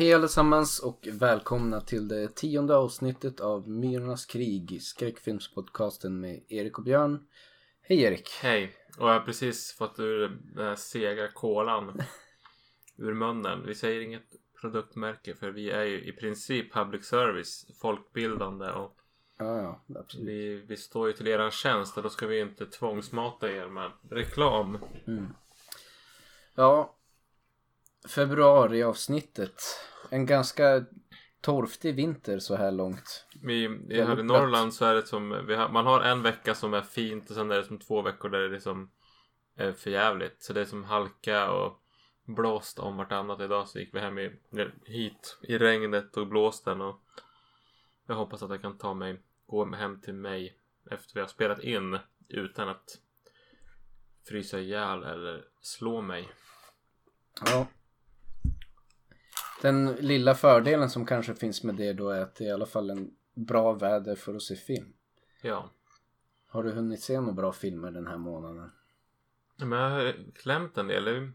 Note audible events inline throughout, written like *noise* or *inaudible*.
Hej allesammans och välkomna till det tionde avsnittet av Myrornas krig, skräckfilmspodcasten med Erik och Björn. Hej Erik! Hej! Och jag har precis fått ur den här sega kolan *laughs* ur munnen. Vi säger inget produktmärke för vi är ju i princip public service, folkbildande och Ja, ja, vi, vi står ju till eran tjänst och då ska vi inte tvångsmata er med reklam. Ja, februariavsnittet. En ganska torftig vinter så här långt. Vi, i här i. Norrland så är det som, har, man har en vecka som är fint och sen är det som två veckor där det liksom är för jävligt. Så det är som halka och blåst om vartannat. Idag så gick vi hem i, hit i regnet och blåsten och jag hoppas att jag kan ta mig, gå hem till mig efter vi har spelat in utan att frysa ihjäl eller slå mig. Ja. Den lilla fördelen som kanske finns med det då är att det är i alla fall en bra väder för att se film. Ja. Har du hunnit se några bra filmer den här månaden? Men jag har klämt en del.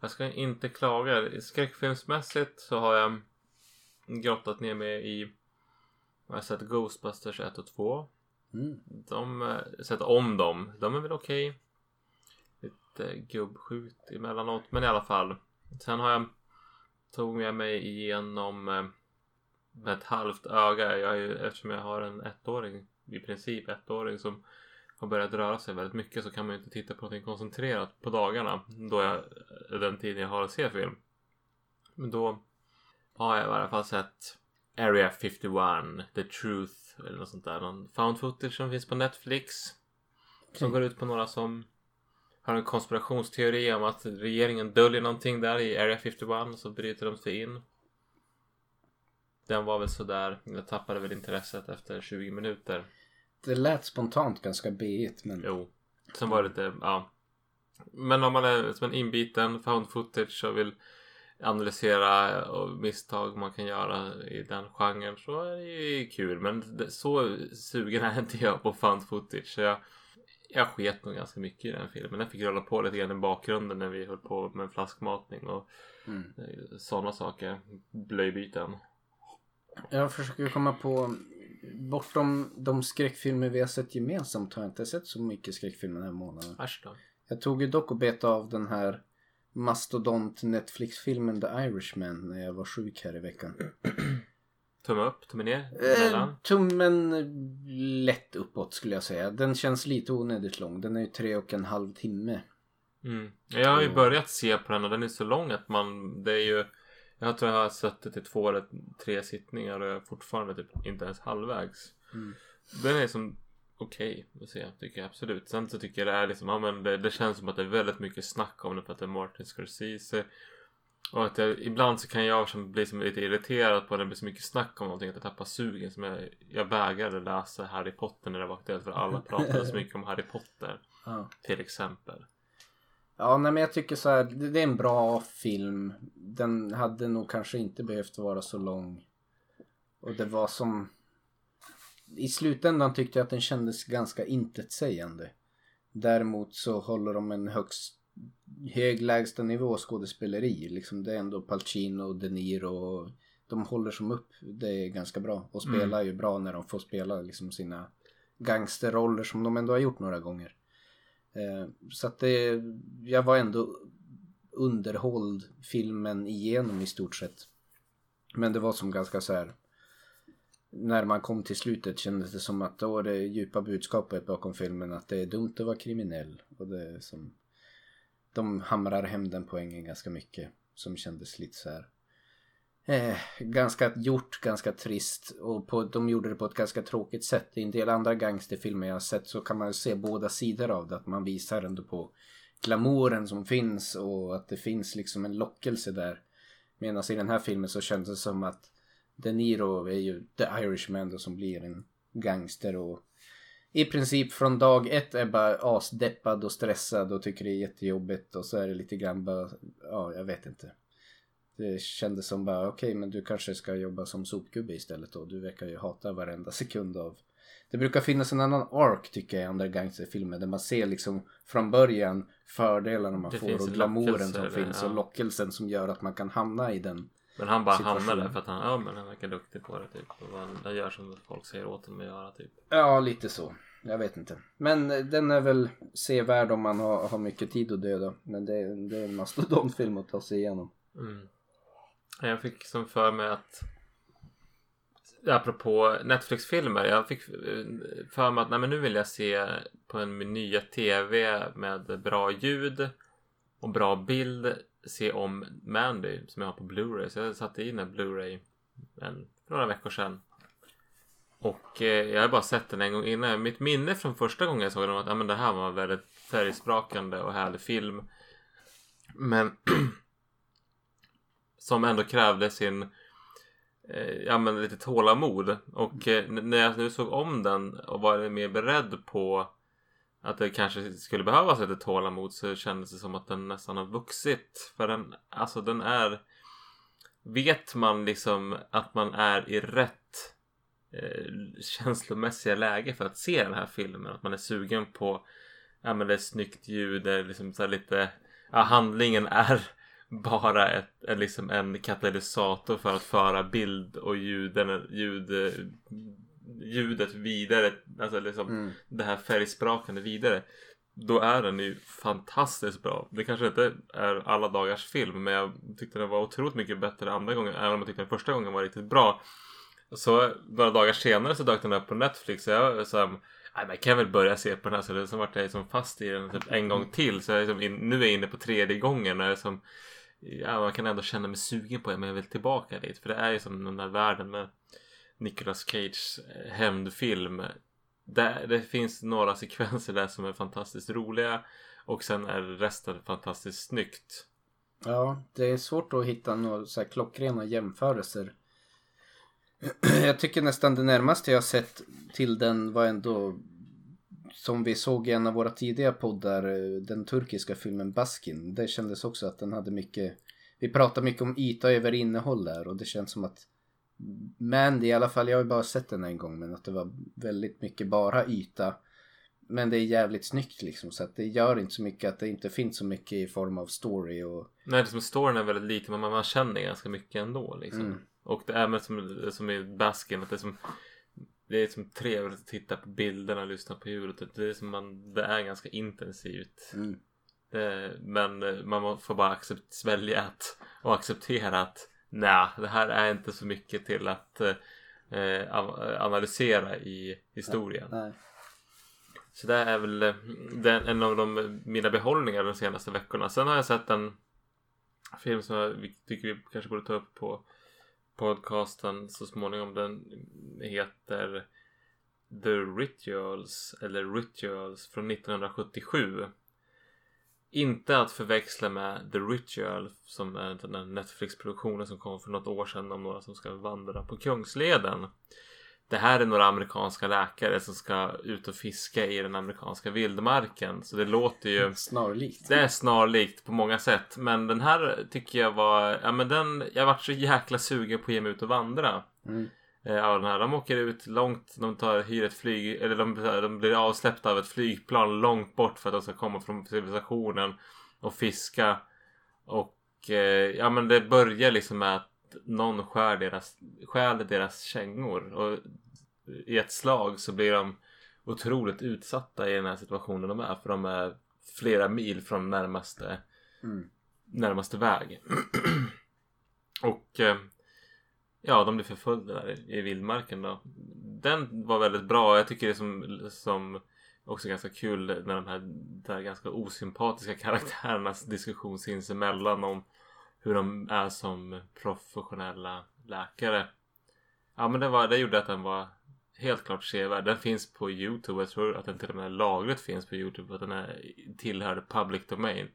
Jag ska inte klaga. Skräckfilmsmässigt så har jag grottat ner mig i jag har sett Ghostbusters 1 och 2. Mm. De, eh, sett om dem. De är väl okej. Lite gubbskjut emellanåt. Men i alla fall. Sen har jag tog med mig igenom eh, med ett halvt öga. Jag är ju, eftersom jag har en ettåring. I princip ettåring som har börjat röra sig väldigt mycket så kan man ju inte titta på någonting koncentrerat på dagarna. Då jag, den tiden jag har att se film. Men då har jag i alla fall sett Area 51, The Truth eller något sånt där. Någon found footage som finns på Netflix. Som går ut på några som har en konspirationsteori om att regeringen döljer någonting där i Area 51 och så bryter de sig in. Den var väl sådär. Jag tappade väl intresset efter 20 minuter. Det lät spontant ganska B-igt men... Jo. Sen var det lite, ja. Men om man är som en inbiten found footage och vill analysera och misstag man kan göra i den genren så är det ju kul. Men så sugen är inte jag på found footage. Så jag, jag sket nog ganska mycket i den filmen. Jag fick rulla på lite grann i bakgrunden när vi höll på med flaskmatning och Mm. sådana saker. Blöjbyten. Jag försöker komma på... Bortom de skräckfilmer vi har sett gemensamt har jag inte sett så mycket skräckfilmer den här månaden. Äsch då. Jag tog ju dock och betade av den här mastodont Netflix-filmen The Irishman när jag var sjuk här i veckan. Tumme upp, tumme ner, Eh, tummen lätt uppåt skulle jag säga. Den känns lite onödigt lång. Den är ju tre och en halv timme. Mm. Jag har ju börjat se på den och den är så lång att man, det är ju Jag tror jag har suttit i två eller tre sittningar och jag är fortfarande typ inte ens halvvägs. Mm. Den är som okej att se tycker jag absolut. Sen så tycker jag det är liksom, ja men det, det känns som att det är väldigt mycket snack om det för att det är Martin Scorsese. Och att jag, ibland så kan jag som bli som lite irriterad på när det blir så mycket snack om någonting att jag tappar sugen. Som jag, jag vägrade läsa Harry Potter när det var aktuellt för alla *laughs* pratade så mycket om Harry Potter. Ja. Till exempel. Ja, nej men jag tycker så här. Det, det är en bra film. Den hade nog kanske inte behövt vara så lång. Och det var som... I slutändan tyckte jag att den kändes ganska intetsägande. Däremot så håller de en högst hög lägsta nivå skådespeleri. Liksom det är ändå Pacino och De Niro. De håller som upp. Det är ganska bra. Och spelar ju bra när de får spela liksom sina gangsterroller som de ändå har gjort några gånger. Eh, så att det, jag var ändå underhålld filmen igenom i stort sett. Men det var som ganska så här. När man kom till slutet kändes det som att då var det djupa budskapet bakom filmen att det är dumt att vara kriminell. Och det som, de hamrar hem den poängen ganska mycket. Som kändes lite så här. Eh, ganska gjort, ganska trist. Och på, de gjorde det på ett ganska tråkigt sätt. I en del andra gangsterfilmer jag har sett så kan man se båda sidor av det. Att man visar ändå på glamouren som finns och att det finns liksom en lockelse där. Medan i den här filmen så kändes det som att De Niro är ju The Irishman då som blir en gangster och i princip från dag ett är bara asdeppad och stressad och tycker det är jättejobbigt och så är det lite grann bara, ja jag vet inte. Det kändes som bara okej men du kanske ska jobba som sopgubbe istället då. Du verkar ju hata varenda *laughs* sekund av det brukar finnas en annan ark tycker jag i andra gangsterfilmer där man ser liksom från början fördelarna man Det får och en glamouren som finns och lockelsen som gör att man kan hamna i den Men han bara hamnar där för att han, ja men han verkar duktig på det typ. Och han gör som folk säger åt honom att göra typ. Ja, lite så. Jag vet inte. Men eh, den är väl sevärd om man har, har mycket tid att döda. Men det, är- det är en mastodontfilm *laughs* att ta sig igenom. Mm. Jag fick som för mig att Apropå Netflix-filmer. Jag fick eh, för mig att nej, men nu vill jag se på en nya TV med bra ljud och bra bild se om Mandy som jag har på Blu-ray. Så jag satte in en Blu-ray en, för några veckor sedan. Och eh, jag har bara sett den en gång innan. Mitt minne från första gången jag såg den var att ah, men det här var en väldigt färgsprakande och härlig film. Men *clears throat* som ändå krävde sin eh, ja men lite tålamod och eh, när jag nu såg om den och var mer beredd på att det kanske skulle behövas lite tålamod så kändes det som att den nästan har vuxit för den alltså den är vet man liksom att man är i rätt eh, känslomässiga läge för att se den här filmen att man är sugen på ja men det är snyggt ljud det är liksom så lite ja, handlingen är *laughs* bara ett, en, liksom en katalysator för att föra bild och ljuden, ljud, ljudet vidare. Alltså liksom Mm. det här färgsprakande vidare. Då är den ju fantastiskt bra. Det kanske inte är alla dagars film men jag tyckte den var otroligt mycket bättre andra gången. Även om jag tyckte den första gången var riktigt bra. Så några dagar senare så dök den upp på Netflix. Så jag så här, liksom, Nej men jag kan väl börja se på den här så det som vart jag liksom fast i den typ en gång till. Så jag liksom in, nu är jag inne på tredje gången. Och jag är som, ja, man kan ändå känna mig sugen på det men jag vill tillbaka dit. För det är ju som den där världen med Nicolas Cage eh, hämndfilm. Där, det finns några sekvenser där som är fantastiskt roliga. Och sen är resten fantastiskt snyggt. Ja, det är svårt att hitta några så här klockrena jämförelser. *clears throat* Jag tycker nästan det närmaste jag sett till den var ändå som vi såg i en av våra tidiga poddar, eh, den turkiska filmen Baskin. Det kändes också att den hade mycket, vi pratade mycket om yta över innehåll där och det känns som att Mandy, i alla fall, jag har ju bara sett den en gång, men att det var väldigt mycket bara yta. Men det är jävligt snyggt liksom så att det gör inte så mycket att det inte finns så mycket i form av story och Nej, det som storyn är väldigt liten men man, man känner ganska mycket ändå liksom. Mm. Och det är med som, som i Baskin att det är som det är som trevligt att titta på bilderna och lyssna på ljudet. Det är, som man, det är ganska intensivt. Mm. Det, men eh, man får bara accept, svälja att, och acceptera att nej, det här är inte så mycket till att eh, av- analysera i historien. Nej. Så det är väl eh, den, en av de, mina behållningar de senaste veckorna. Sen har jag sett en film som jag tycker vi kanske borde ta upp på podcasten så småningom. Den heter The Rituals eller Rituals från 1977. Inte att förväxla med The Ritual som är den Netflix-produktionen som kom för något år sedan om några som ska vandra på Kungsleden. Det här är några amerikanska läkare som ska ut och fiska i den amerikanska vildmarken. Så det låter ju... *laughs* Snarlikt. Det är snarlikt på många sätt. Men den här tycker jag var... Ja men den... Jag vart så jäkla sugen på att ge mig ut och vandra. Mm. Eh, Ja, den här, de åker ut långt, de tar, hyr ett flyg, eller de, de blir avsläppta av ett flygplan långt bort för att de ska komma från civilisationen och fiska. Och eh, ja men det börjar liksom med att någon skär deras, skär deras kängor och i ett slag så blir de otroligt utsatta i den här situationen de är för de är flera mil från närmaste Mm. närmaste väg. *clears throat* och eh, ja, de blir förföljda där i, vildmarken då. Den var väldigt bra. Jag tycker det är som, som också ganska kul när de här där ganska osympatiska *laughs* karaktärernas diskussion sinsemellan om hur de är som professionella läkare. Ja men det, var, det gjorde att den var helt klart sevärd. Den finns på Youtube. Jag tror att den till och med lagligt finns på Youtube. Att den är, tillhörde public domain.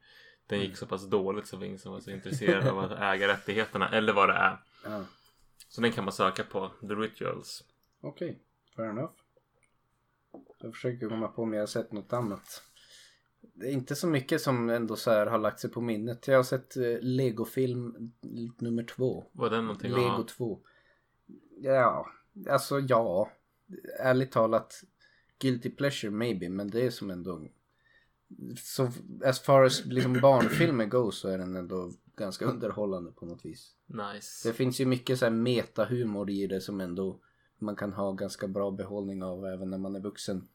Den gick så pass dåligt så var ingen som var så intresserad av att äga rättigheterna. Eller vad det är. Ja. Så den kan man söka på. The Rituals. Okej, fair enough. Jag försöker komma på om jag har sett något annat. Det är inte så mycket som ändå så här har lagt sig på minnet. Jag har sett eh, Lego-film nummer två. Var den någonting Lego ha? 2. Ja, alltså ja. Ärligt talat. Guilty pleasure maybe, men det är som ändå. Så as far as liksom *clears throat* barnfilmer go så är den ändå ganska underhållande på något vis. Nice. Det finns ju mycket så här metahumor i det som ändå man kan ha ganska bra behållning av även när man är vuxen.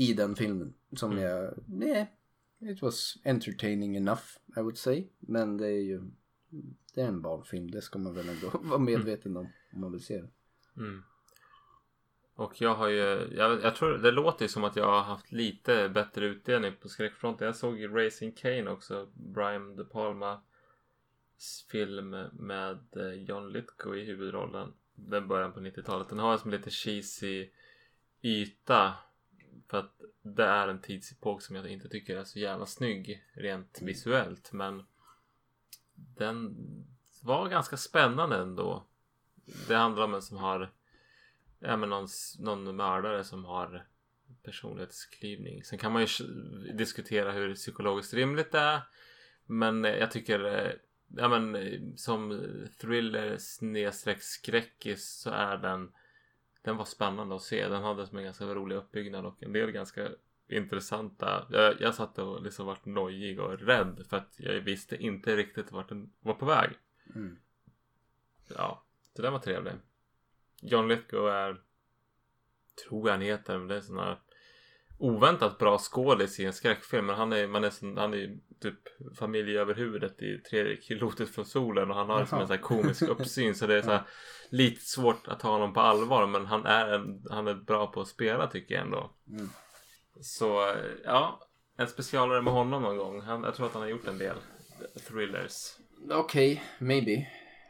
I den filmen. Som Mm. jag, nej, it was entertaining enough I would say. Men det är ju, det är en barnfilm, det ska man väl ändå *laughs* vara medveten om. Om man vill se det. Mm. Och jag har ju, jag, jag tror det låter ju som att jag har haft lite bättre utdelning på skräckfronten. Jag såg ju Racing Kane också, Brian De Palma film med eh, John Lithgow i huvudrollen. Den början på 90-talet. Den har som lite cheesy yta. För att det är en tidsepok som jag inte tycker är så jävla snygg rent visuellt. Men den var ganska spännande ändå. Det handlar om en som har ja, men någon, någon mördare som har personlighetsklyvning. Sen kan man ju diskutera hur psykologiskt rimligt det är. Men jag tycker ja, men, som thriller snedstreck skräckis så är den den var spännande att se. Den hade som en ganska rolig uppbyggnad och en del ganska intressanta. Jag, jag satt och liksom vart nojig och rädd för att jag visste inte riktigt vart den var på väg. Mm. Ja, så den var trevlig. John Lithgow är tror jag han heter, men det är sån här oväntat bra skådis i en skräckfilm. Men han är, man är, sån, han är typ familj över huvudet i tredje kilotet från solen och han har liksom Jaha. en sån komisk uppsyn så det är så här, lite svårt att ta honom på allvar men han är, en, han är bra på att spela tycker jag ändå. Mm. Så ja, en specialare med honom någon gång. Han, jag tror att han har gjort en del thrillers. Okej, maybe.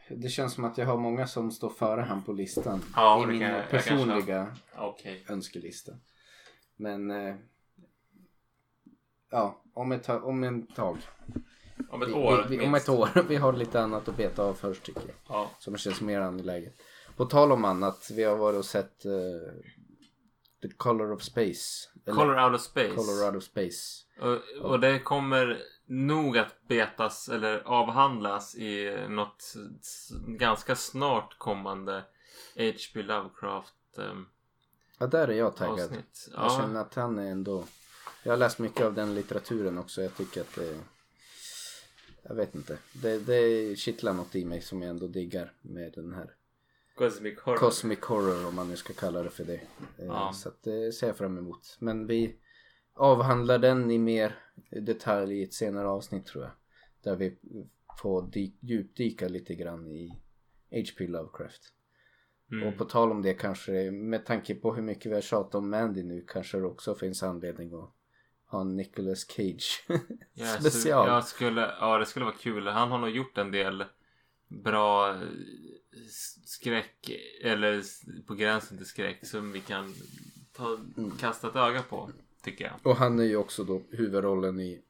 Det känns som att jag har många som står före han på listan. Ja, I min kan personliga Okej. önskelista. Men eh, ja, om ett, om en tag. Om ett år vi, vi, om ett år. *laughs* Vi har lite annat att beta av först tycker jag. Ja. Som känns mer angeläget. På tal om annat. Vi har varit och sett eh, The Color of Space. Eller Color Out of Space. Colorado Space. Och, och det kommer nog att betas eller avhandlas i något ganska snart kommande H.P. Lovecraft ehm, Ja, där är jag taggad. avsnitt. Jag Ja, känner att han är ändå... Jag har läst mycket av den litteraturen också. Jag tycker att det... Jag vet inte. Det, det kittlar något i mig som jag ändå diggar med den här Cosmic Horror. Cosmic Horror om man nu ska kalla det för det. Eh, Ja. Så att det ser jag fram emot. Men vi avhandlar den i mer detalj i ett senare avsnitt tror jag. Där vi får dy- djupdyka lite grann i H.P. Lovecraft. Mm. Och på tal om det kanske, med tanke på hur mycket vi har tjatat om Mandy nu kanske det också finns anledning att ha en Nicolas Cage *laughs* Ja, så special. Jag skulle, ja, det skulle vara kul. Han har nog gjort en del bra eh, skräck eller på gränsen till skräck som vi kan ta, Mm. kasta ett öga på. Tycker jag. Och han är ju också då huvudrollen i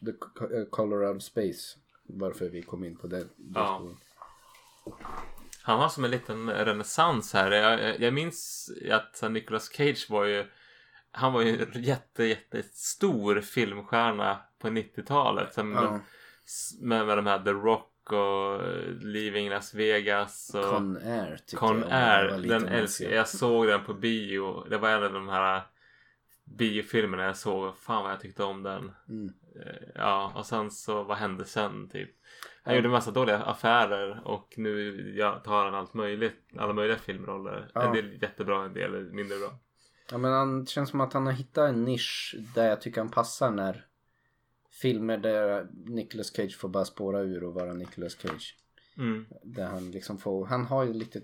The Co- Color of Space. Varför vi kom in på det. Ja. Han har som en liten renässans här. Jag, jag- jag minns att Nicolas Cage var ju han var ju en jätte, jättestor filmstjärna på 90-talet. Sen Ja. med, med de här The Rock och eh, Leaving Las Vegas. Och Con Air Con jag jag Air. liten Den älskar jag. Jag såg den på bio. Det var en av de här biofilmerna jag såg. Fan vad jag tyckte om den. Mm. Eh, Ja, och sen så vad hände sen typ? Han gjorde massa dåliga affärer och nu ja, tar han allt möjligt, alla möjliga filmroller. Ja. En del jättebra, en del mindre bra. Ja men han det känns som att han har hittat en nisch där jag tycker han passar när filmer där Nicolas Cage får bara spåra ur och vara Nicolas Cage. Mm. Där han liksom får, han har ju lite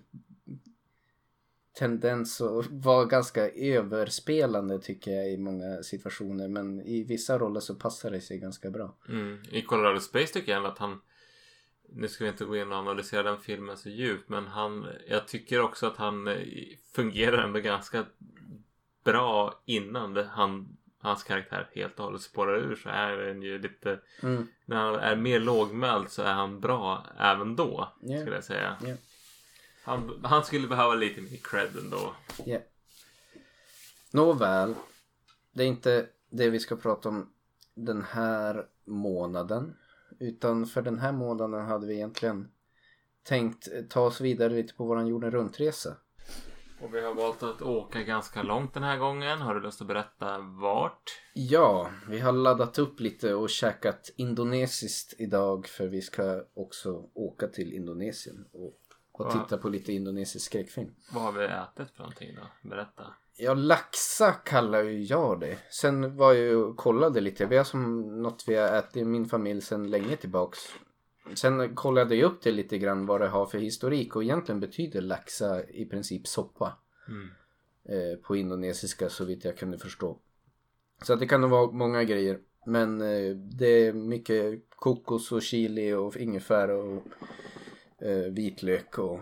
tendens att vara ganska överspelande tycker jag i många situationer men i vissa roller så passar det sig ganska bra. Mm. I Colorado Space tycker jag att han nu ska vi inte gå in och analysera den filmen så djupt men han jag tycker också att han eh, fungerar ändå ganska bra innan han, hans karaktär helt och hållet spårar ur så är den ju lite Mm. när han är mer lågmäld så är han bra även då Ja. skulle jag säga. Ja. Han, han skulle behöva lite mer cred ändå. Ja. Nåväl. Det är inte det vi ska prata om den här månaden. Utan för den här månaden hade vi egentligen tänkt ta oss vidare lite på våran jorden runt-resa. Och vi har valt att åka ganska långt den här gången. Har du lust att berätta vart? Ja, vi har laddat upp lite och käkat indonesiskt idag för vi ska också åka till Indonesien och, och titta på lite indonesisk skräckfilm. Vad har vi ätit för någonting då? Berätta. Ja, laxa kallar ju jag det. Sen var jag ju och kollade lite. Vi har som något vi har ätit i min familj sedan länge tillbaks. Sen kollade jag upp det lite grann vad det har för historik och egentligen betyder laxa i princip soppa. Mm. eh, på indonesiska så vitt jag kunde förstå. Så att det kan nog vara många grejer. Men eh, det är mycket kokos och chili och ingefära och eh, vitlök och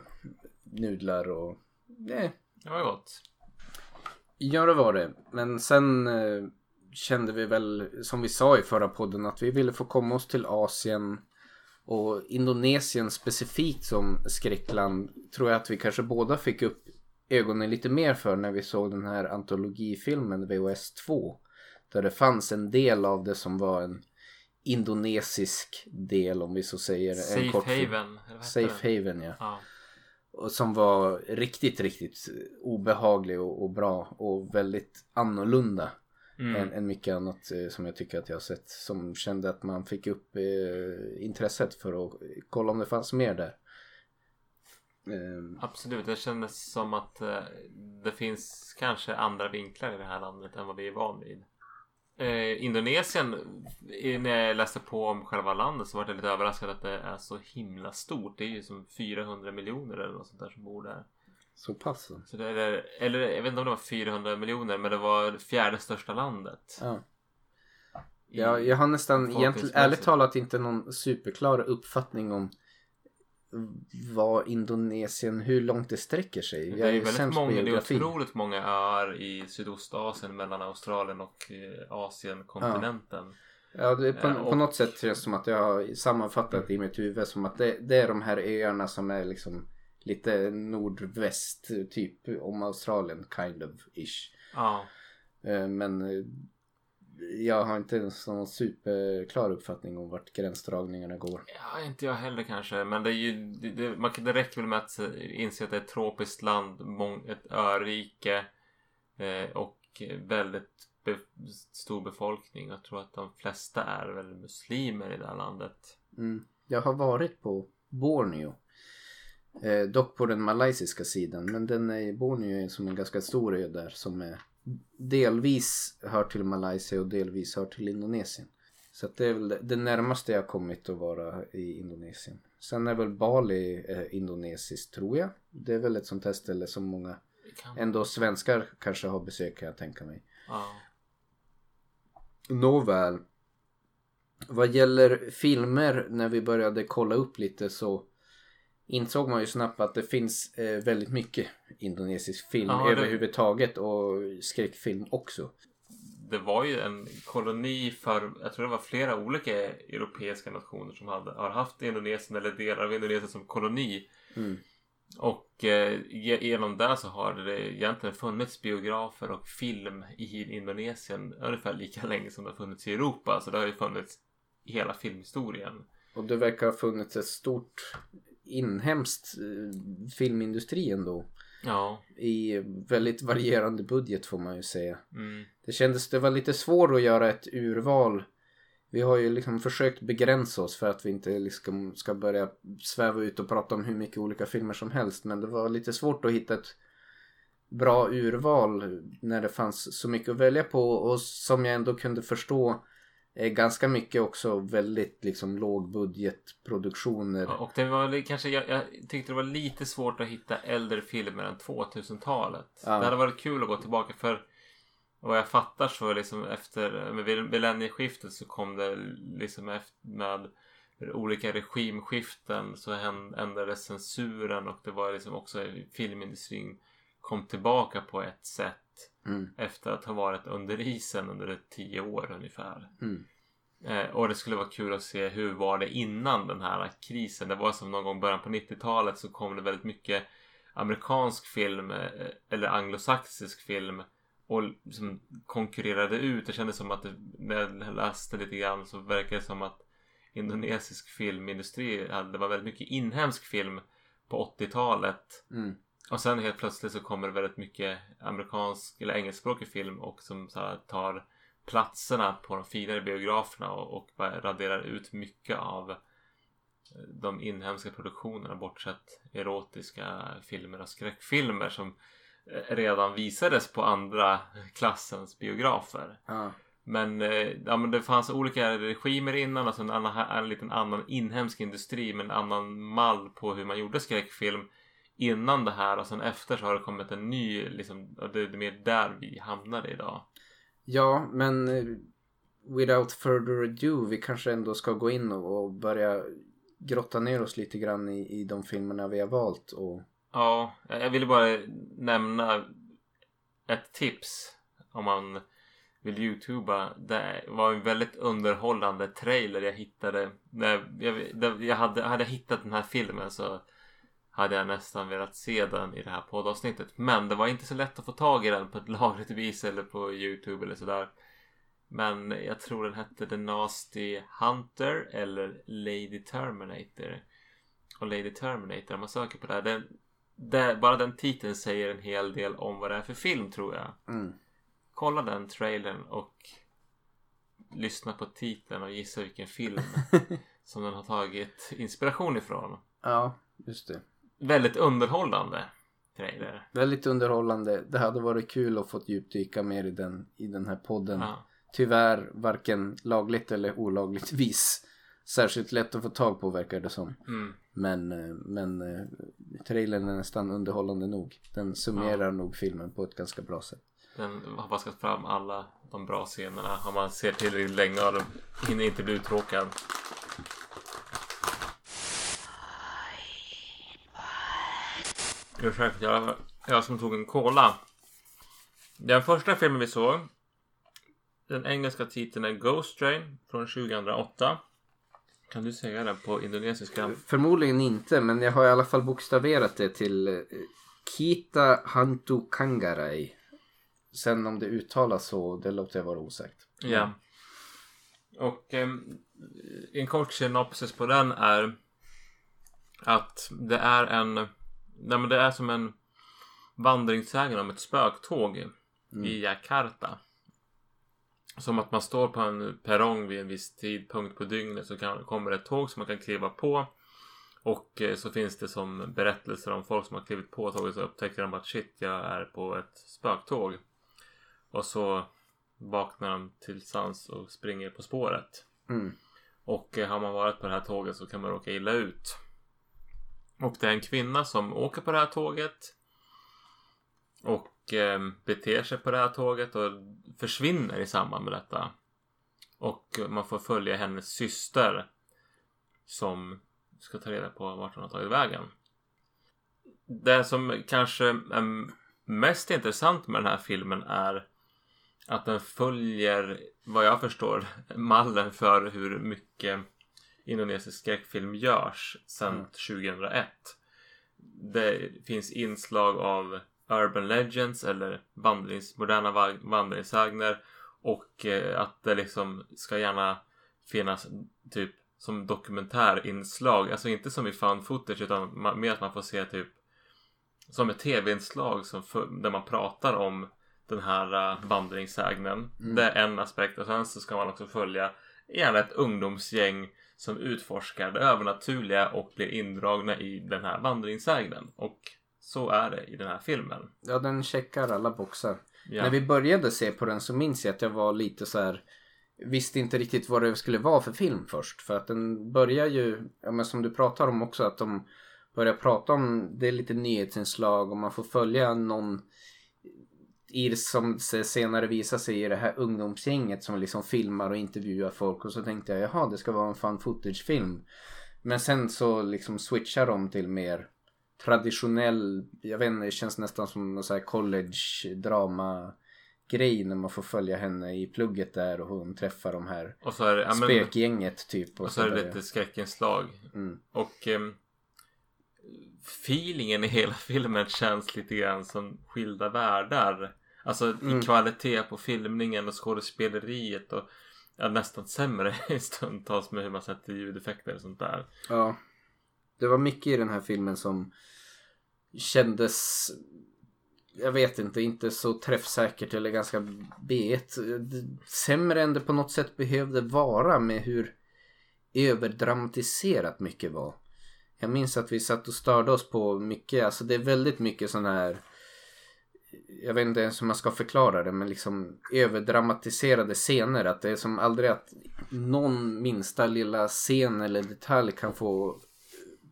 nudlar och eh, Det var gott. Ja det var det. Men sen eh, kände vi väl som vi sa i förra podden att vi ville få komma oss till Asien och Indonesien specifikt som skräckland tror jag att vi kanske båda fick upp ögonen lite mer för när vi såg den här antologifilmen VHS 2. Där det fanns en del av det som var en indonesisk del om vi så säger. en Safe kort film. Haven. Safe det? Haven ja. Ja. Och som var riktigt, riktigt obehaglig och, och bra och väldigt annorlunda Mm. än, än mycket annat eh, som jag tycker att jag har sett. Som kände att man fick upp eh, intresset för att kolla om det fanns mer där. Eh, Absolut, det kändes som att eh, det finns kanske andra vinklar i det här landet än vad vi är van vid. Eh, Indonesien, eh, när jag läste på om själva landet så var jag lite överraskad att det är så himla stort. Det är ju som 400 miljoner eller något sånt där som bor där. så pass. så. Det är, eller jag vet inte om det var 400 miljoner men det var det fjärde största landet. Ja. i- Jag, har nästan egentligen ärligt talat inte någon superklar uppfattning om vad Indonesien, hur långt det sträcker sig. Det är är väldigt på många, det är otroligt många öar i Sydostasien mellan Australien och eh, Asienkontinenten. Ja, det, på, Ja, och- på något sätt känns det som att jag har sammanfattat i mitt huvud som att det, det är de här öarna som är liksom lite nordväst typ om Australien kind of ish. Ja. Eh, Men eh, jag har inte en sån superklar uppfattning om vart gränsdragningarna går. Ja, inte jag heller kanske. Men det, är ju, det, det, man, det räcker väl med att inse att det är ett tropiskt land, mång, ett örike eh, och väldigt be, stor befolkning. Jag tror att de flesta är väl muslimer i det här landet. Mm. Jag har varit på Borneo. Eh, dock på den malaysiska sidan. Men den är, Borneo är som en ganska stor ö där som är delvis hör till Malaysia och delvis hör till Indonesien. Så det är väl det- närmaste jag kommit att vara i Indonesien. Sen är väl Bali eh, indonesiskt tror jag. Det är väl ett sånt här ställe som många ändå svenskar kanske har besökt kan jag tänka mig. Ja. Nåväl. Vad gäller filmer när vi började kolla upp lite så insåg man ju snabbt att det finns eh, väldigt mycket indonesisk film Ja, det- överhuvudtaget och skräckfilm också. Det var ju en koloni för, jag tror det var flera olika europeiska nationer som hade, har haft Indonesien eller delar av Indonesien som koloni. Mm. Och eh, ge- genom det så har det egentligen funnits biografer och film i Indonesien ungefär lika länge som det har funnits i Europa. Så det har ju funnits i hela filmhistorien. Och det verkar ha funnits ett stort inhemskt eh, filmindustri ändå. Ja. I väldigt varierande budget får man ju säga. Mm. Det kändes det var lite svårt att göra ett urval. Vi har ju liksom försökt begränsa oss för att vi inte liksom ska börja sväva ut och prata om hur mycket olika filmer som helst. Men det var lite svårt att hitta ett bra urval när det fanns så mycket att välja på och som jag ändå kunde förstå ganska mycket också väldigt liksom lågbudgetproduktioner. Ja, Och det var kanske, jag, jag tyckte det var lite svårt att hitta äldre filmer än 2000-talet. Ja. Det hade varit kul att gå tillbaka för vad jag fattar så liksom efter med millennieskiftet så kom det liksom efter, med olika regimskiften så ändrades censuren och det var liksom också filmindustrin kom tillbaka på ett sätt Mm, efter att ha varit under isen under tio år ungefär. mm, Eh, och det skulle vara kul att se hur var det innan den här krisen. Det var som någon gång början på 90-talet så kom det väldigt mycket amerikansk film eh, eller anglosaxisk film och liksom konkurrerade ut. Det kändes som att det, när jag läste lite grann så verkar det som att indonesisk filmindustri hade, det var väldigt mycket inhemsk film på 80-talet mm. Och sen helt plötsligt så kommer det väldigt mycket amerikansk eller engelskspråkig film och som så här, tar platserna på de finare biograferna och, och raderar ut mycket av de inhemska produktionerna bortsett erotiska filmer och skräckfilmer som eh, redan visades på andra klassens biografer. Ja. Men, eh, ja, men det fanns olika regimer innan, alltså en, annan, en liten annan inhemsk industri med en annan mall på hur man gjorde skräckfilm innan det här och sen efter så har det kommit en ny liksom, och det är mer där vi hamnade idag. Ja, men eh, without further ado, vi kanske ändå ska gå in och, och börja grotta ner oss lite grann i, i de filmerna vi har valt. Och... Ja, jag ville bara nämna ett tips om man vill youtuba. Det var en väldigt underhållande trailer jag hittade. När jag, jag hade, hade hittat den här filmen så hade jag nästan velat se den i det här poddavsnittet. Men det var inte så lätt att få tag i den på ett *laughs* lagligt vis eller på Youtube eller sådär. Men jag tror den hette The Nasty Hunter eller Lady Terminator. Och Lady Terminator, om man söker på det här. Den, det, bara den titeln säger en hel del om vad det är för film tror jag. Mm. Kolla den trailern och lyssna på titeln och gissa vilken film *laughs* som den har tagit inspiration ifrån. Ja, just det. Väldigt underhållande trailer. Väldigt underhållande. Det hade varit kul att få djupdyka mer i den, i den här podden. Ja. Tyvärr varken lagligt eller olagligt vis. Särskilt lätt att få tag på verkar det som. Mm. Men, eh, men eh, trailern är nästan underhållande nog. Den summerar nog filmen på ett ganska bra sätt. Den har vaskat fram alla de bra scenerna. Om man ser tillräckligt länge och hinner inte bli uttråkad. Ursäkta, jag, jag som tog en cola. Den första filmen vi såg. Den engelska titeln är Ghost Train från 2008. Kan du säga den på indonesiska? Förmodligen inte men jag har i alla fall bokstaverat det till eh, Kita Hantu Kangarai. Sen om det uttalas så, det låter jag vara osagt. Ja. Och eh, en kort synopsis på den är att det är en Nej men det är som en vandringssägen om ett spöktåg i Jakarta. Som att man står på en perrong vid en viss tidpunkt på dygnet så kan, kommer det ett tåg som man kan kliva på. Och eh, så finns det som berättelser om folk som har klivit på tåget så upptäcker de att shit, jag är på ett spöktåg. Och så vaknar de till sans och springer på spåret. Mm. Och eh, har man varit på det här tåget så kan man råka illa ut. Och det är en kvinna som åker på det här tåget. Och eh, beter sig på det här tåget och försvinner i samband med detta. Och man får följa hennes syster. Som ska ta reda på vart hon har tagit vägen. Det som kanske är mest intressant med den här filmen är att den följer, vad jag förstår, mallen för hur mycket indonesisk skräckfilm görs sedan Mm. 2001. Det finns inslag av Urban Legends eller vandrings, moderna va- vandringssägner och eh, att det liksom ska gärna finnas typ som dokumentärinslag. Alltså inte som i found footage utan mer att man får se typ som ett tv-inslag som för, där man pratar om den här uh, vandringssägnen. Mm. Det är en aspekt och sen så ska man också följa gärna ett ungdomsgäng som utforskar det övernaturliga och blir indragna i den här vandringssägnen. Och så är det i den här filmen. Ja, den checkar alla boxar. Ja. När vi började se på den så minns jag att jag var lite så här visste inte riktigt vad det skulle vara för film först. För att den börjar ju, ja men som du pratar om också, att de börjar prata om, det är lite nyhetsinslag och man får följa någon i det som se- senare visar sig i det här ungdomsgänget som liksom filmar och intervjuar folk och så tänkte jag jaha det ska vara en fan footage film. Men sen så liksom switchar de till mer traditionell, jag vet inte, det känns nästan som någon så här college drama grej när man får följa henne i plugget där och hon träffar de här Och så är det, ja, men, spökgänget typ. och så är det lite skräckinslag. Mm. Och ehm, feelingen i hela *laughs* filmen känns lite grann som skilda världar. Alltså Mm. i kvalitet på filmningen och skådespeleriet och ja, nästan sämre *laughs* stundtals med hur man sätter ljudeffekter och sånt där. Ja. Det var mycket i den här filmen som kändes jag vet inte, inte så träffsäkert eller ganska b Sämre än det på något sätt behövde vara med hur överdramatiserat mycket var. Jag minns att vi satt och störde oss på mycket, alltså det är väldigt mycket sån här jag vet inte ens hur man ska förklara det men liksom överdramatiserade scener. Att det är som aldrig att någon minsta lilla scen eller detalj kan få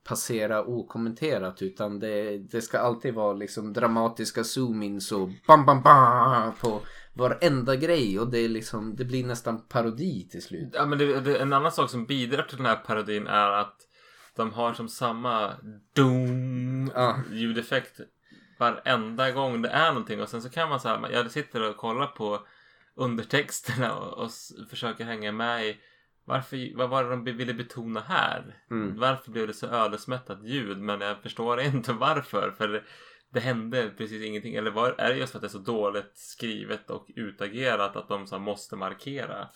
passera okommenterat utan det, det ska alltid vara liksom dramatiska zoom-ins och bam bam bam på varenda grej och det är liksom det blir nästan parodi till slut. Ja men det, det, en annan sak som bidrar till den här parodin är att de har som samma doom ljudeffekt varenda gång det är någonting och sen så kan man så här, jag sitter och kollar på undertexterna och, och försöker hänga med i varför, vad var det de ville betona här? Mm. Varför blev det så ödesmättat ljud? Men jag förstår *laughs* inte varför. För det, det hände precis ingenting. Eller var, är det just för att det är så dåligt skrivet och utagerat att de så måste markera?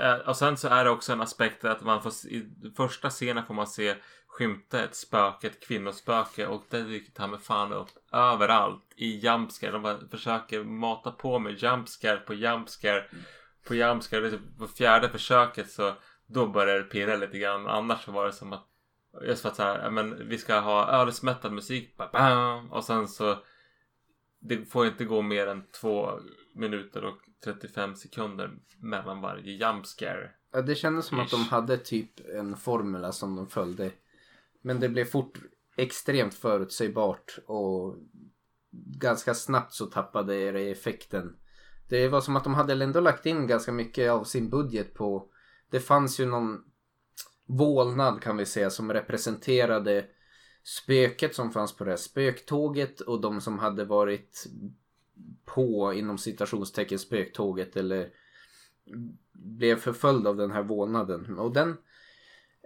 Är, och sen så är det också en aspekt att man får i första scenen får man se skymta ett spöke, ett kvinnospöke och det dyker ta med fan upp överallt i jumpscare. De bara försöker mata på med jumpscare på jumpscare på jumpscare. Det är typ På fjärde försöket så då börjar det pirra lite grann. Annars så var det som att just för att så här, men vi ska ha ödesmättad musik ba, bam, och sen så det får inte gå mer än två minuter och 35 sekunder mellan varje jumpscare. Ja, det kändes som att de hade typ en formula som de följde. Men det blev fort extremt förutsägbart och ganska snabbt så tappade det effekten. Det var som att de hade ändå lagt in ganska mycket av sin budget på... Det fanns ju någon vålnad kan vi säga som representerade spöket som fanns på det här spöktåget och de som hade varit på inom citationstecken spöktåget eller blev förföljd av den här vålnaden. Och den,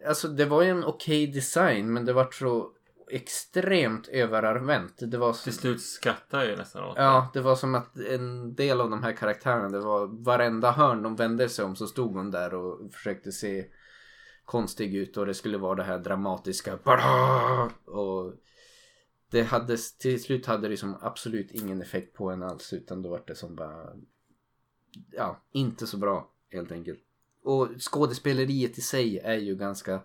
alltså det var ju en okej design men det var så extremt överanvänt. Det var så, Till slut skrattar jag ju nästan åt det. Ja, det var som att en del av de här karaktärerna, det var varenda hörn de vände sig om så stod hon där och försökte se konstig ut och det skulle vara det här dramatiska och det hade till slut hade det som absolut ingen effekt på en alls utan då var det som bara ja, inte så bra helt enkelt. Och skådespeleriet i sig är ju ganska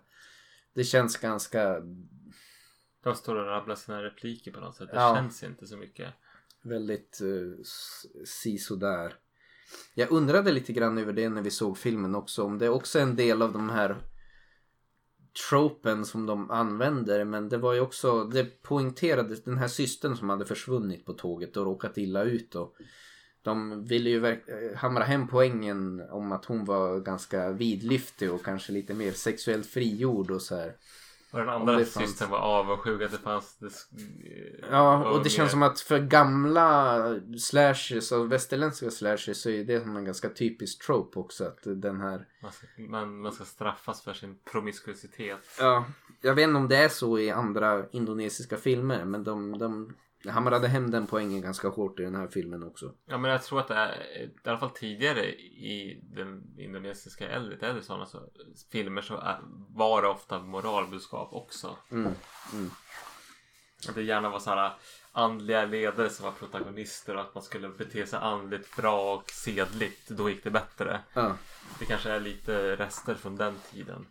det känns ganska De står och rabblar sina repliker på något sätt. Det Ja. känns inte så mycket. väldigt uh, sisådär. Jag undrade lite grann över det när vi såg filmen också. Om det är också en del av de här tropen som de använder. Men det var ju också, det poängterades den här systern som hade försvunnit på tåget och råkat illa ut. Och de ville ju eh, hamra hem poängen om att hon var ganska vidlyftig och kanske lite mer sexuellt frigjord och så här. Och den andra fanns- systern var avundsjuk att det fanns... Det, Ja, och det känns som att för gamla slashers och västerländska slashers så är det som en ganska typisk trope också. Att den här... Man ska, man, man ska straffas för sin promiskuitet. Ja, jag vet inte om det är så i andra indonesiska filmer men de, de hamrade hem den poängen ganska hårt i den här filmen också. Ja men jag tror att det är i alla fall tidigare i den indonesiska äldre, lite äldre sådana så, filmer så är, var det ofta moralbudskap också. Mm, mm. Att det gärna var sådana andliga ledare som var protagonister och att man skulle bete sig andligt bra och sedligt. Då gick det bättre. Ja. Det kanske är lite rester från den tiden.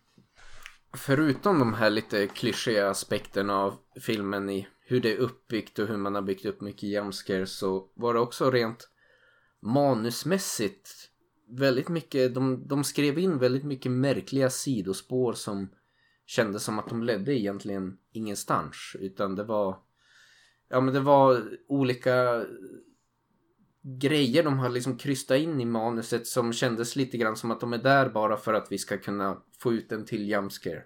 Förutom de här lite klyschiga aspekterna av filmen i hur det är uppbyggt och hur man har byggt upp mycket jumpscares så var det också rent manusmässigt väldigt mycket, de, de skrev in väldigt mycket märkliga sidospår som kändes som att de ledde egentligen ingenstans utan det var ja men det var olika grejer de har liksom krystat in i manuset som kändes lite grann som att de är där bara för att vi ska kunna få ut en till jumpscare.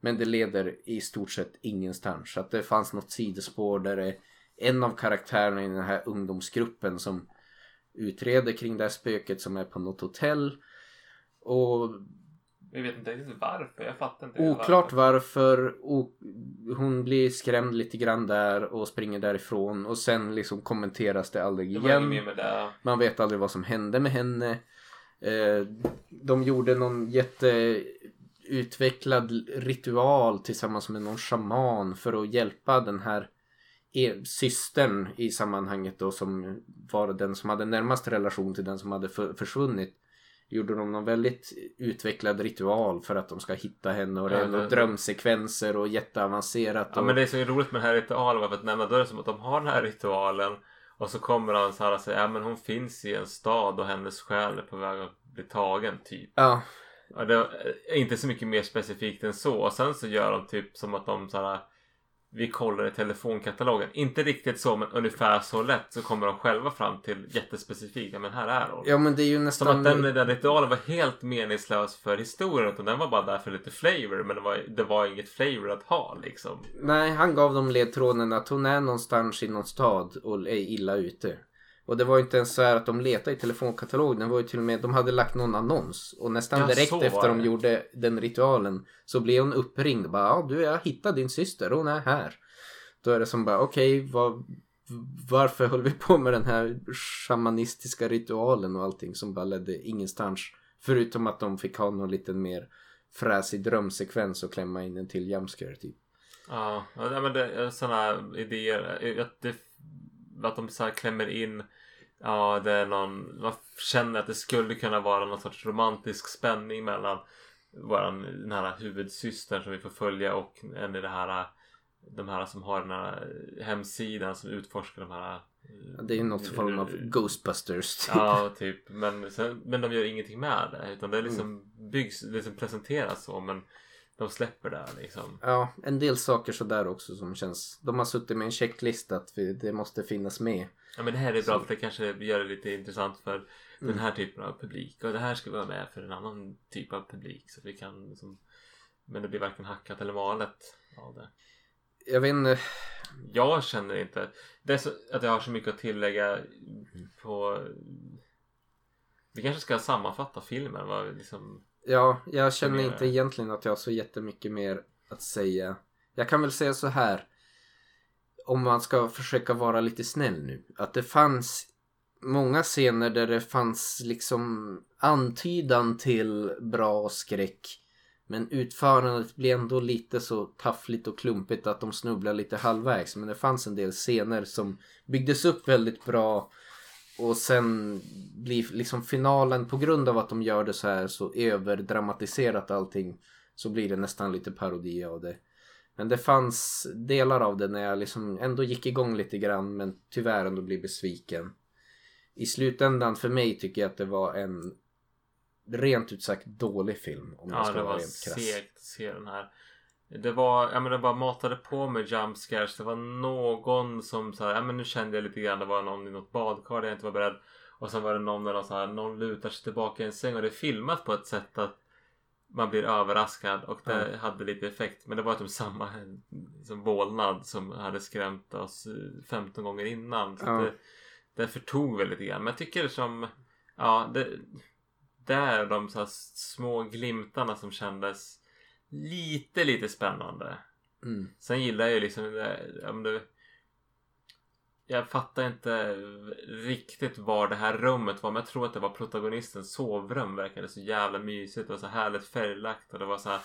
Men det leder i stort sett ingenstans. Så att det fanns något sidospår där det är en av karaktärerna i den här ungdomsgruppen som utreder kring det här spöket som är på något hotell. Och jag vet inte riktigt varför. Jag fattar inte Oklart varför. O- hon blir skrämd lite grann där och springer därifrån. Och sen liksom kommenteras det aldrig Det igen. det. Man vet aldrig vad som hände med henne. Eh, de gjorde någon jätteutvecklad ritual tillsammans med någon shaman för att hjälpa den här e- systern i sammanhanget då som var den som hade närmast relation till den som hade för, försvunnit gjorde de någon väldigt utvecklad ritual för att de ska hitta henne och det är Ja, det- drömsekvenser och jätteavancerat. Ja och... men det är så roligt med den här ritualen varför att nämna då är det som att de har den här ritualen och så kommer han så här och säger ja men hon finns i en stad och hennes själ är på väg att bli tagen typ. ja, Ja, det är inte så mycket mer specifikt än så och sen så gör de typ som att de så här vi kollar i telefonkatalogen. Inte riktigt så men ungefär så lätt så kommer de själva fram till jättespecifikt. Ja men här är hon. ja men det är ju Som nästan... att den, den ritualen var helt meningslös för historien. Utan den var bara där för lite flavor. Men det var, det var inget flavor att ha liksom. Nej, han gav dem ledtråden att hon är någonstans i någon stad och är illa ute. Och det var ju inte ens så här att de letade i telefonkatalogen. Det var ju till och med, de hade lagt någon annons. Och nästan Ja, direkt efter de gjorde den ritualen så blev hon uppringd. Bara, ja du, jag hittade din syster, hon är här. Då är det som bara, okej, vad, varför höll vi på med den här shamanistiska ritualen och allting som bara ledde ingenstans. Förutom att de fick ha någon liten mer fräsig drömsekvens och klämma in en till jumpscare typ. Ja, men det är sådana idéer. Att, det, att de så här klämmer in. Ja, det är någon. Man känner att det skulle kunna vara någon sorts romantisk spänning mellan våran, den här huvudsystern som vi får följa och en i det här de här som har den här hemsidan som utforskar de här Ja, Det är ju något form av Ghostbusters. Typ. Ja, typ. Men, men de gör ingenting med det. Utan det liksom byggs, det liksom presenteras så. Men de släpper det liksom. Ja, en del saker sådär också som känns... De har suttit med en checklista att det måste finnas med. Ja men det här är bra Så- för det kanske gör det lite intressant för Mm. den här typen av publik. Och det här ska vara med för en annan typ av publik. Så vi kan liksom... Men det blir varken hackat eller malet av det. Jag vet inte... Jag känner inte det är så, att jag har så mycket att tillägga på... Vi kanske ska sammanfatta filmen. Vad liksom... Ja, jag känner inte egentligen att jag har så jättemycket mer att säga. Jag kan väl säga så här. Om man ska försöka vara lite snäll nu. Att det fanns många scener där det fanns liksom antydan till bra skräck. Men utförandet blev ändå lite så taffligt och klumpigt att de snubblar lite halvvägs. Men det fanns en del scener som byggdes upp väldigt bra. Och sen blir liksom finalen på grund av att de gör det så här så överdramatiserat allting. Så blir det nästan lite parodi av det. Men det fanns delar av det när jag liksom ändå gick igång lite grann men tyvärr ändå blev besviken. I slutändan för mig tycker jag att det var en rent ut sagt dålig film om jag Ja, ska det vara var rent krass. segt att se den här. Det var, ja men det bara matade på med jump scares. Det var någon som så här, ja men nu kände jag lite grann. Det var någon i något badkar där jag inte var beredd. Och sen var det någon där någon, så här, någon lutar sig tillbaka i en säng och det är filmat på ett sätt att man blir överraskad och det hade lite effekt. Men det var typ samma som vålnad som hade skrämt oss eh, 15 gånger innan. Så Ja. det, det förtog väl lite grann. Men jag tycker som, ja det, det är de så här små glimtarna som kändes lite, lite spännande. Mm. Sen gillar jag ju liksom det, men det, jag fattar inte riktigt var det här rummet var men jag tror att det var protagonistens sovrum verkade så jävla mysigt och så härligt färglagt och det var så här,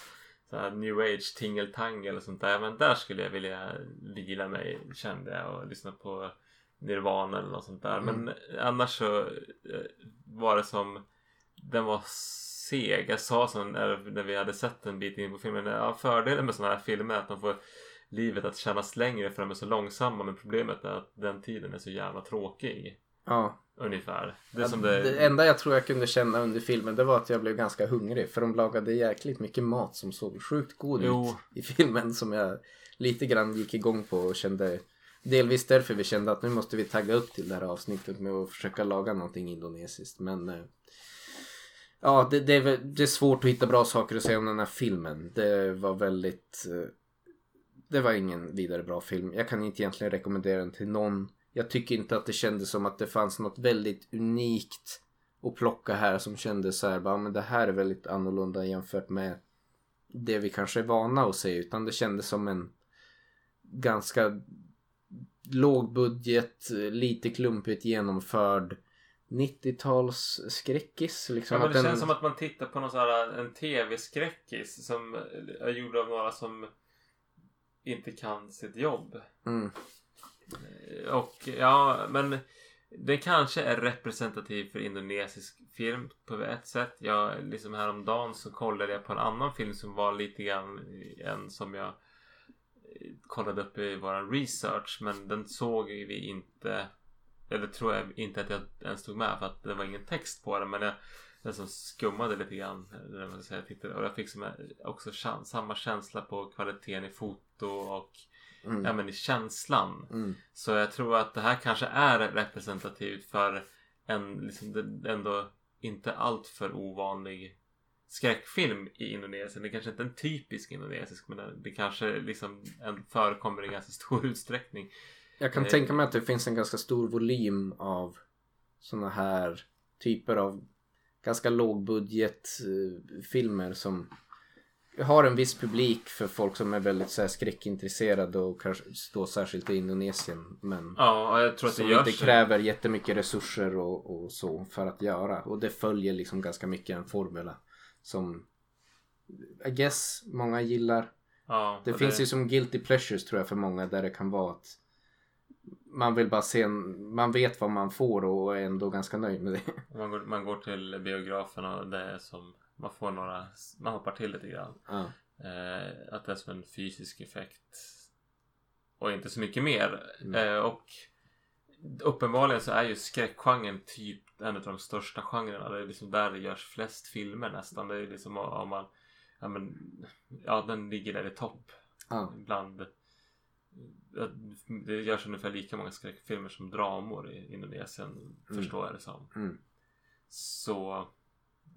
så här new age tingeltangel och sånt där men där skulle jag vilja vila mig kände jag och lyssna på Nirvana eller något sånt där Mm. men annars så eh, var det som den var seg. Jag sa så när, när vi hade sett en bit in på filmen. Ja, fördelen med sådana här filmer är att de får livet att kännas längre för de är så långsamma. Men problemet är att den tiden är så jävla tråkig. Ja. Ungefär. Det Ja, det... det... enda jag tror jag kunde känna under filmen det var att jag blev ganska hungrig. För de lagade jäkligt mycket mat som såg sjukt god Jo. ut i filmen. Som jag lite grann gick igång på och kände. Delvis därför vi kände att nu måste vi tagga upp till det här avsnittet med att försöka laga någonting indonesiskt. Men eh, ja, det, det, är, det är svårt att hitta bra saker att säga om den här filmen. Det var väldigt... Eh, det var ingen vidare bra film. Jag kan inte egentligen rekommendera den till någon. Jag tycker inte att det kändes som att det fanns något väldigt unikt att plocka här som kändes så här, bara, men det här är väldigt annorlunda jämfört med det vi kanske är vana att se utan det kändes som en ganska låg budget, lite klumpigt genomförd 90-tals skräckis. Liksom Ja, men det den- känns som att man tittar på någon sån här, en tv-skräckis som är gjord av några som inte kan sitt jobb. Mm. och ja, men det kanske är representativ för indonesisk film på ett sätt. Jag liksom häromdagen så kollade jag på en annan film som var lite grann en som jag kollade upp i våran research men den såg vi inte eller tror jag inte att jag ens tog med för att det var ingen text på den men jag nästan skummade lite grann när man säga, tittade, och jag fick som, också samma känsla på kvaliteten i foto och mm. ja, men i känslan. Mm. Så jag tror att det här kanske är representativt för en liksom, ändå inte alltför ovanlig skräckfilm i Indonesien. Det kanske inte är en typisk indonesisk men det kanske liksom en förekommer i ganska stor *laughs* utsträckning. Jag kan eh, tänka mig att det finns en ganska stor volym av sådana här typer av ganska lågbudgetfilmer eh, som har en viss publik för folk som är väldigt så här, skräckintresserade och kanske står särskilt i Indonesien. Men ja, jag tror att det som inte kräver jättemycket resurser och, och, så för att göra. Och det följer liksom ganska mycket en formula som I guess många gillar. Ja, det finns det... ju som guilty pleasures tror jag för många där det kan vara att man vill bara se en, man vet vad man får och är ändå ganska nöjd med det. *laughs* Man går, man går till biografen och det är som man får några, man hoppar till lite grann. Ja. Eh, att det är som en fysisk effekt. Och inte så mycket mer. Mm. Eh, och uppenbarligen så är ju skräckgenren typ en av de största genrerna. Det är liksom där det görs flest filmer nästan. Det är liksom om man, ja men, ja den ligger där i topp. Ja. Bland det görs ungefär lika många skräckfilmer som dramor i Indonesien mm. förstår jag det som. Mm. Så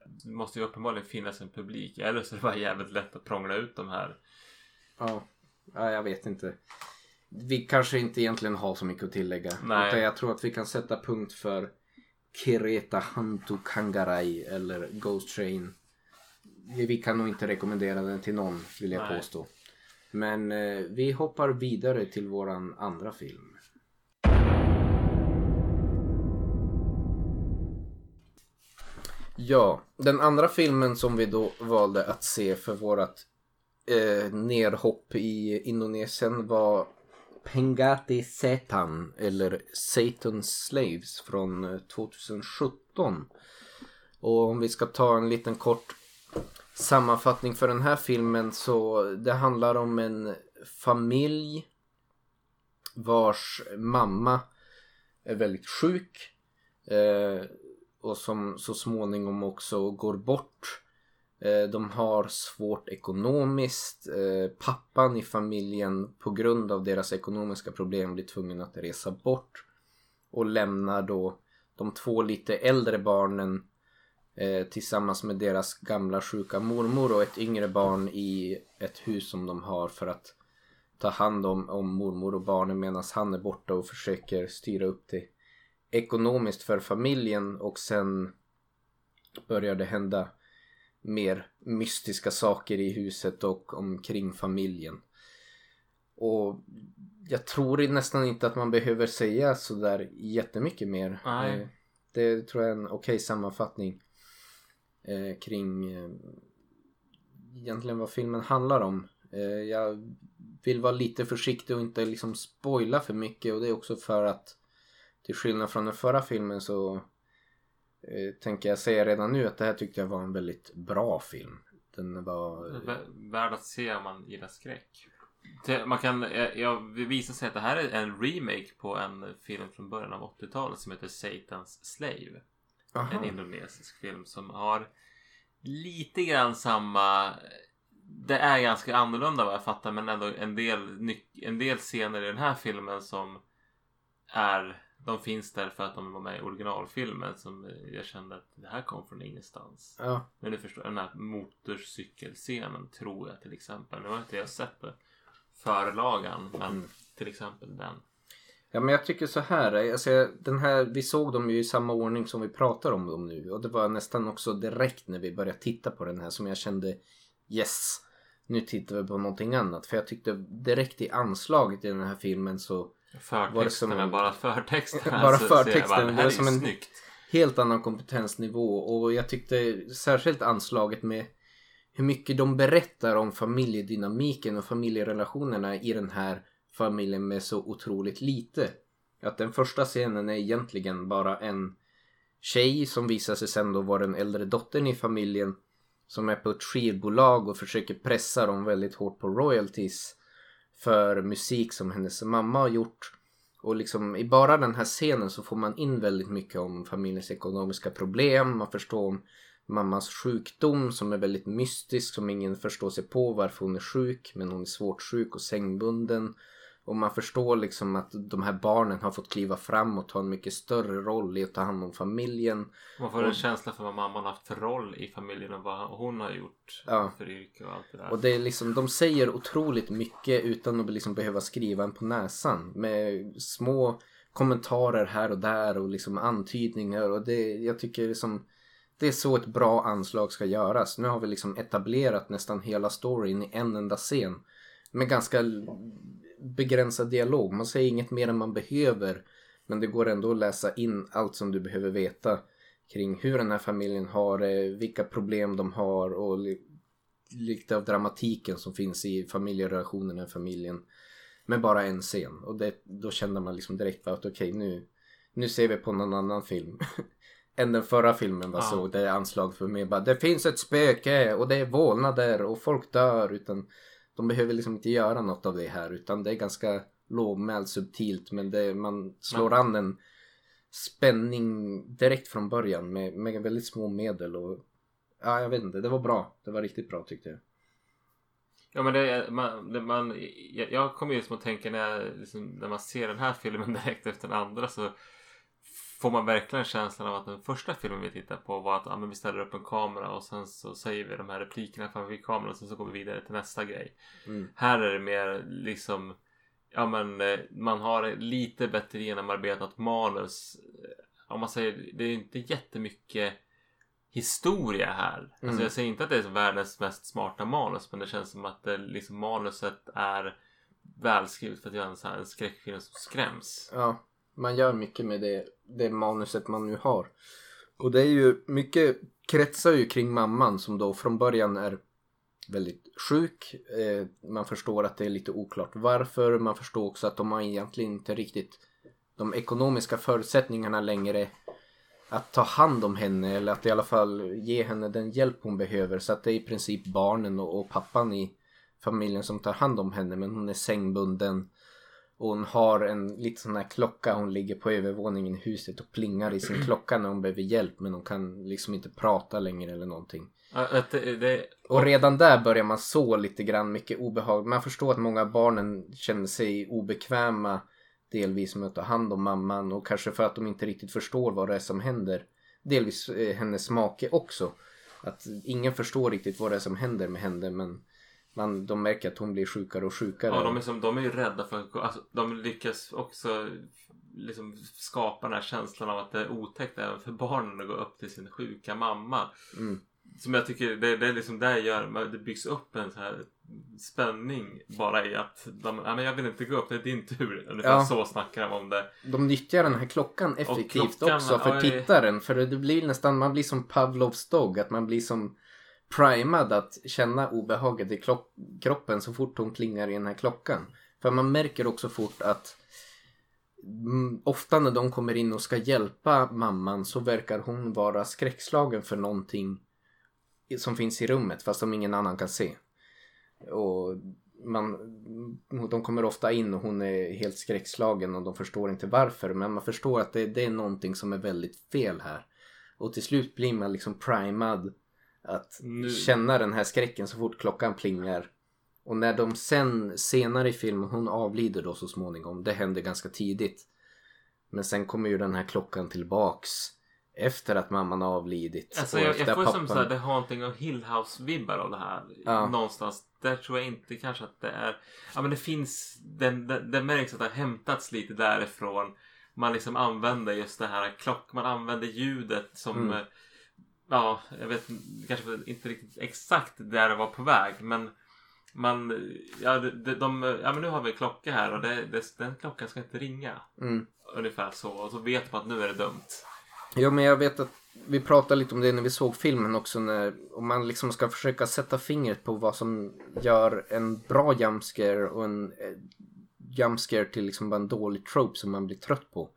det måste ju uppenbarligen finnas en publik eller så är det bara jävligt lätt att prångla ut de här. Ja, ja jag vet inte. Vi kanske inte egentligen har så mycket att tillägga. Nej. Utan jag tror att vi kan sätta punkt för Kireta Hantu Kangarai eller Ghost Train. Vi kan nog inte rekommendera den till någon vill jag Nej. påstå. Men eh, vi hoppar vidare till våran andra film. Ja, den andra filmen som vi då valde att se för vårat eh, nerhopp i Indonesien var Pengati Setan eller Satan's Slaves från eh, 2017. Och om vi ska ta en liten kort sammanfattning för den här filmen så det handlar om en familj vars mamma är väldigt sjuk eh, och som så småningom också går bort. Eh, de har svårt ekonomiskt. Eh, pappan i familjen på grund av deras ekonomiska problem blir tvungen att resa bort och lämnar då de två lite äldre barnen tillsammans med deras gamla sjuka mormor och ett yngre barn i ett hus som de har för att ta hand om, om mormor och barnen medan han är borta och försöker styra upp det ekonomiskt för familjen och sen börjar det hända mer mystiska saker i huset och omkring familjen. Och jag tror nästan inte att man behöver säga sådär jättemycket mer. Nej. Eh, det tror jag är en okej okay sammanfattning eh, kring eh, egentligen vad filmen handlar om. Eh, jag vill vara lite försiktig och inte liksom spoila för mycket och det är också för att till skillnad från den förra filmen så eh, tänker jag säga redan nu att det här tyckte jag var en väldigt bra film. Den var... Eh, värd att se om man gillar skräck. Man kan, eh, jag vill visa sig att det här är en remake på en film från början av 80-talet som heter Satan's Slave. Aha. En indonesisk film som har lite grann samma det är ganska annorlunda vad jag fattar men ändå en del, en del scener i den här filmen som är de finns där för att de var med i originalfilmen som jag kände att det här kom från ingenstans. Ja. Men du förstår, den här motorcykelscenen tror jag till exempel. Nu har inte jag sett det förlagan men mm. till exempel den. Ja men jag tycker så här, alltså, den här, vi såg dem ju i samma ordning som vi pratar om dem nu och det var nästan också direkt när vi började titta på den här som jag kände yes, nu tittar vi på någonting annat. För jag tyckte direkt i anslaget i den här filmen så Förtexten är bara förtexten. *laughs* bara förtexten. det var som en snyggt. helt annan kompetensnivå och jag tyckte särskilt anslaget med hur mycket de berättar om familjedynamiken och familjerelationerna i den här familjen med så otroligt lite. Att den första scenen är egentligen bara en tjej som visar sig sen då vara den äldre dottern i familjen som är på ett skivbolag och försöker pressa dem väldigt hårt på royalties för musik som hennes mamma har gjort. Och liksom i bara den här scenen så får man in väldigt mycket om familjens ekonomiska problem. Man förstår om mammas sjukdom som är väldigt mystisk som ingen förstår sig på varför hon är sjuk men hon är svårt sjuk och sängbunden. Och man förstår liksom att de här barnen har fått kliva fram och ta en mycket större roll i att ta hand om familjen. Man får en känsla för vad mamman har haft för roll i familjen och vad hon har gjort Ja. för yrke och allt det där. Och det är liksom, de säger otroligt mycket utan att liksom behöva skriva en på näsan. Med små kommentarer här och där och liksom antydningar och det, jag tycker liksom det är så ett bra anslag ska göras. Nu har vi liksom etablerat nästan hela storyn i en enda scen. Med ganska begränsad dialog. Man säger inget mer än man behöver. Men det går ändå att läsa in allt som du behöver veta kring hur den här familjen har det, vilka problem de har och li- lite av dramatiken som finns i familjerelationerna i familjen. Med bara en scen. Och det, då kände man liksom direkt att okej nu, nu ser vi på någon annan film. *laughs* än den förra filmen var Ja. så. Det är anslag för mig bara det finns ett spöke och det är vålnader och folk dör. Utan de behöver liksom inte göra något av det här utan det är ganska lågmält subtilt men det, man slår an en spänning direkt från början med, med väldigt små medel och ja jag vet inte, det var bra. Det var riktigt bra tyckte jag. Ja men det, man, det, man, jag, jag kommer ju liksom att tänka när, jag, liksom, när man ser den här filmen *laughs* direkt efter den andra så får man verkligen känslan av att den första filmen vi tittar på var att ja, men vi ställer upp en kamera och sen så säger vi de här replikerna framför kameran och sen så går vi vidare till nästa grej. Mm. Här är det mer liksom Ja men eh, man har lite bättre genomarbetat manus. Eh, Om man säger det är inte jättemycket historia här. Alltså Mm. jag säger inte att det är världens mest smarta manus men det känns som att det, liksom, manuset är välskrivet för att göra en, sån här, en skräckfilm som skräms. Ja, man gör mycket med det, det manuset man nu har. Och det är ju mycket kretsar ju kring mamman som då från början är väldigt sjuk. Eh, man förstår att det är lite oklart varför. Man förstår också att de har egentligen inte riktigt de ekonomiska förutsättningarna längre att ta hand om henne eller att i alla fall ge henne den hjälp hon behöver. Så att det är i princip barnen och, och pappan i familjen som tar hand om henne men hon är sängbunden. Och hon har en lite sån här klocka. Hon ligger på övervåningen i huset och plingar i sin klocka när hon behöver hjälp. Men hon kan liksom inte prata längre eller någonting. Ja, det, det, Och redan där börjar man så lite grann mycket obehag. Man förstår att många av barnen känner sig obekväma. Delvis med att ta hand om mamman och kanske för att de inte riktigt förstår vad det är som händer. Delvis eh, hennes make också. Att ingen förstår riktigt vad det är som händer med henne men man, de märker att hon blir sjukare och sjukare. Ja, de är, som, de är ju rädda för att alltså, De lyckas också liksom skapa den här känslan av att det är otäckt även för barnen att gå upp till sin sjuka mamma. Mm. Som jag tycker, det, det är liksom där gör, men det byggs upp en så här spänning bara i att de, ja, men jag vill inte gå upp, det är din tur. Ungefär Ja. så snackar de om det. De nyttjar den här klockan effektivt klockan, också för ja, tittaren. För det blir nästan, man blir som Pavlovs dog. Att man blir som primad att känna obehaget i kroppen så fort hon klingar i den här klockan. För man märker också fort att mm, ofta när de kommer in och ska hjälpa mamman så verkar hon vara skräckslagen för någonting som finns i rummet fast som ingen annan kan se. Och man, de kommer ofta in och hon är helt skräckslagen och de förstår inte varför. Men man förstår att det, det är någonting som är väldigt fel här. Och till slut blir man liksom primad att Nu- känna den här skräcken så fort klockan plingar. Och när de sen senare i filmen, hon avlider då så småningom. Det händer ganska tidigt. Men sen kommer ju den här klockan tillbaks. Efter att mamman har avlidit. Alltså jag, jag får att som pappan- såhär The Haunting of Hill House-vibbar av det här. Ja. Någonstans. Där tror jag inte kanske att det är... Ja men det finns... Den, den, det märks att det har hämtats lite därifrån. Man liksom använder just det här klock... Man använder ljudet som... Mm. Ja, jag vet kanske inte riktigt exakt där det var på väg. Men man... Ja, de, de, de, ja men nu har vi en klocka här och det, det, den klockan ska inte ringa. Mm. Ungefär så. Och så vet man att nu är det dumt. Ja men jag vet att vi pratade lite om det när vi såg filmen också. När, om man liksom ska försöka sätta fingret på vad som gör en bra jumpscare och en eh, jumpscare till liksom bara en dålig trope som man blir trött på.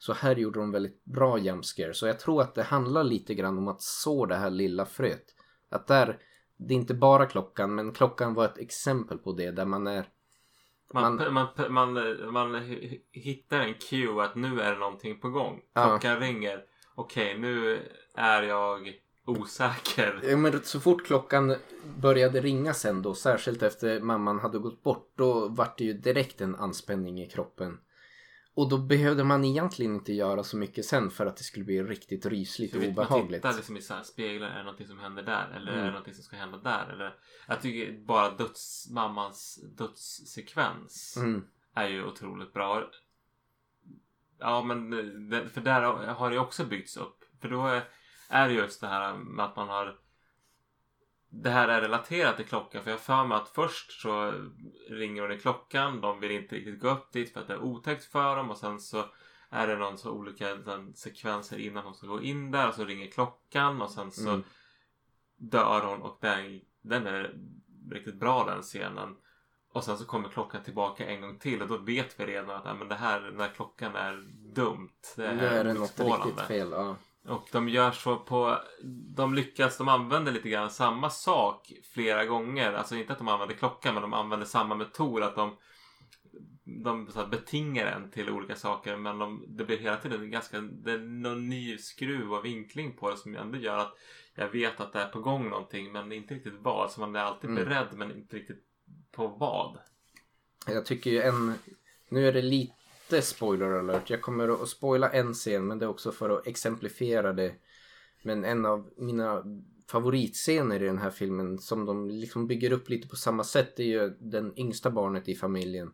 Så här gjorde de väldigt bra jumpscare. Så jag tror att det handlar lite grann om att så det här lilla fröet. Att där, det är inte bara klockan, men klockan var ett exempel på det där man är Man, Man- man, man, man, hittar en cue att nu är det någonting på gång. Ja. Klockan ringer. Okej, nu är jag osäker. Ja, men så fort klockan började ringa sen då, särskilt efter mamman hade gått bort, då vart det ju direkt en anspänning i kroppen. Och då behövde man egentligen inte göra så mycket sen för att det skulle bli riktigt rysligt och vi- Man obehagligt. tittar liksom i så här speglar. Är det någonting som händer där? Eller är Mm. det någonting som ska hända där? Eller, jag tycker bara döds, mammans dödssekvens Mm. är ju otroligt bra. Ja, men för där har det också byggts upp. För då är, är det just det här med att man har det här är relaterat till klockan för jag har för mig att först så ringer hon i klockan. De vill inte riktigt gå upp dit för att det är otäckt för dem och sen så är det någon så olika den, sekvenser innan hon ska gå in där och så ringer klockan och sen så Mm. dör hon och den, den är riktigt bra den scenen. Och sen så kommer klockan tillbaka en gång till och då vet vi redan att ja, men det här, den här klockan är dumt. Det Nu är det något riktigt fel. Ja. Och de gör så på... De lyckas, de använder lite grann samma sak flera gånger. Alltså inte att de använder klockan men de använder samma metod. Att de, de så betingar en till olika saker men de, det blir hela tiden ganska... Det är någon ny skruv och vinkling på det som ändå gör att jag vet att det är på gång någonting men inte riktigt vad. Så man är alltid Mm. beredd men inte riktigt på vad. Jag tycker ju en... Nu är det lite spoiler alert. Jag kommer att spoila en scen men det är också för att exemplifiera det. Men en av mina favoritscener i den här filmen som de liksom bygger upp lite på samma sätt det är ju den yngsta barnet i familjen.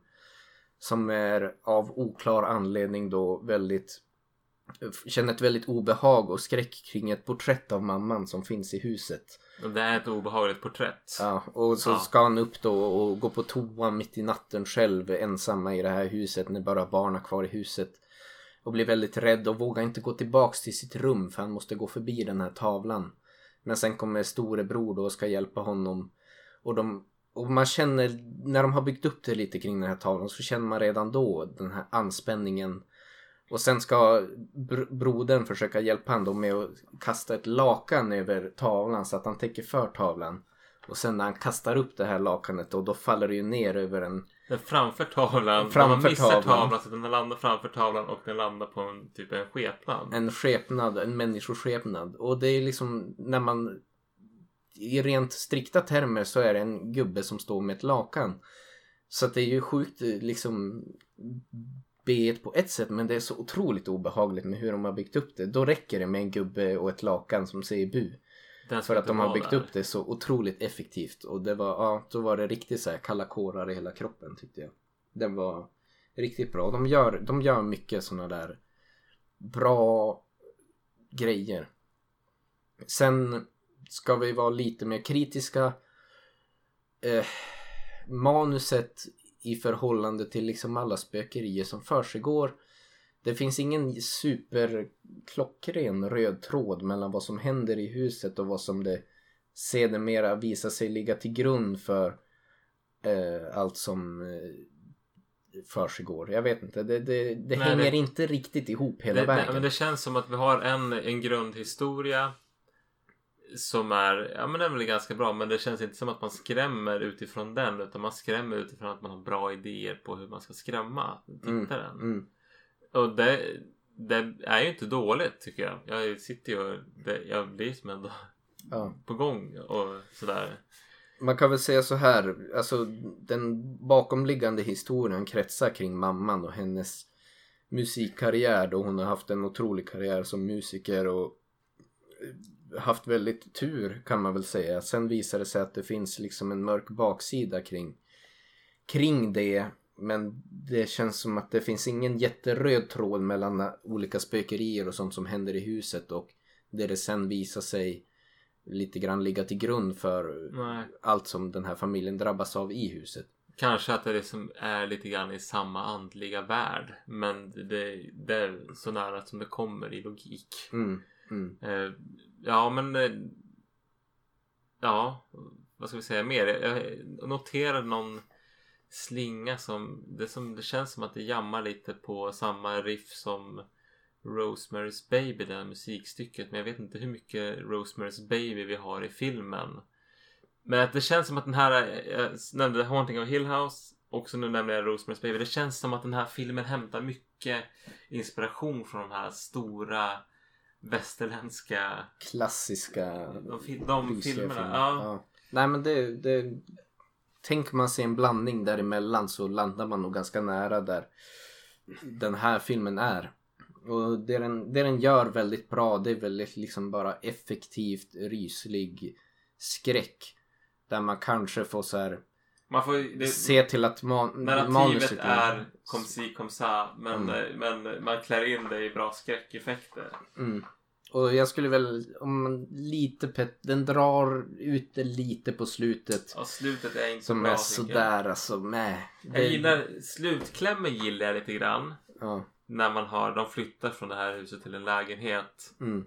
Som är av oklar anledning då väldigt känner ett väldigt obehag och skräck kring ett porträtt av mamman som finns i huset. Det är ett obehagligt porträtt. Ja, och så Ja. ska han upp då och gå på toa mitt i natten själv ensamma i det här huset när bara barn är kvar i huset. Och blir väldigt rädd och vågar inte gå tillbaks till sitt rum för han måste gå förbi den här tavlan. Men sen kommer storebror då och ska hjälpa honom. Och, de, och man känner, när de har byggt upp det lite kring den här tavlan så känner man redan då den här anspänningen. Och sen ska br- brodern försöka hjälpa honom med att kasta ett lakan över tavlan så att han täcker för tavlan. Och sen när han kastar upp det här lakanet då, då faller det ju ner över en... Den framför tavlan. Framför man missar tavlan. tavlan. så den landar framför tavlan och den landar på en typ en skepnad. En skepnad, en människoskepnad. Och det är liksom när man... I rent strikta termer så är det en gubbe som står med ett lakan. Så att det är ju sjukt liksom B på ett sätt men det är så otroligt obehagligt med hur de har byggt upp det. Då räcker det med en gubbe och ett lakan som säger bu. För att de har byggt där. upp det så otroligt effektivt. Och det var, ja, då var det riktigt så här kalla kårar i hela kroppen tyckte jag. Den var riktigt bra. De gör, de gör mycket sådana där bra grejer. Sen ska vi vara lite mer kritiska. Eh, manuset i förhållande till liksom alla spökerier som försiggår. Det finns ingen superklockren röd tråd mellan vad som händer i huset och vad som det sedermera visar sig ligga till grund för eh, allt som eh, försiggår. Jag vet inte, det, det, det Nej, hänger det- inte riktigt ihop hela vägen. det, men det känns som att vi har en, en grundhistoria som är, ja men den är väl ganska bra men det känns inte som att man skrämmer utifrån den utan man skrämmer utifrån att man har bra idéer på hur man ska skrämma tittaren. Mm. Och det, det är ju inte dåligt tycker jag. Jag sitter ju och det, jag blir som ändå Ja. på gång och sådär. Man kan väl säga så här, alltså den bakomliggande historien kretsar kring mamman och hennes musikkarriär då hon har haft en otrolig karriär som musiker och eh, haft väldigt tur kan man väl säga. Sen visar det sig att det finns liksom en mörk baksida kring, kring det. Men det känns som att det finns ingen jätteröd tråd mellan olika spökerier och sånt som händer i huset och det det sen visar sig lite grann ligga till grund för Nej. allt som den här familjen drabbas av i huset. Kanske att det liksom är lite grann i samma andliga värld. Men det, det är så nära som det kommer i logik. Mm, mm. Eh, ja men eh, Ja Vad ska vi säga mer? Jag noterade någon slinga som det, som det känns som att det jammar lite på samma riff som Rosemary's Baby, det här musikstycket. Men jag vet inte hur mycket Rosemary's Baby vi har i filmen. Men att det känns som att den här, eh, jag nämnde Haunting of Hill House, också nu nämner jag Rosemary's Baby. Det känns som att den här filmen hämtar mycket inspiration från de här stora västerländska Klassiska de, fi- de filmerna. filmer. Ja. Nej men det, det... Tänker man sig en blandning däremellan så landar man nog ganska nära där den här filmen är. Och det den, det den gör väldigt bra det är väldigt liksom bara effektivt ryslig skräck. Där man kanske får så här Man får det, se till att man, Narrativet är kom si kom sa men, Mm. men man klär in det i bra skräckeffekter. Mm. Och jag skulle väl, om man lite pet, den drar ut det lite på slutet. Och slutet är inte Som bra är tycker jag. sådär alltså, med. Jag gillar slutklämmen gillar jag lite grann. Ja. När man har, de flyttar från det här huset till en lägenhet. Mm.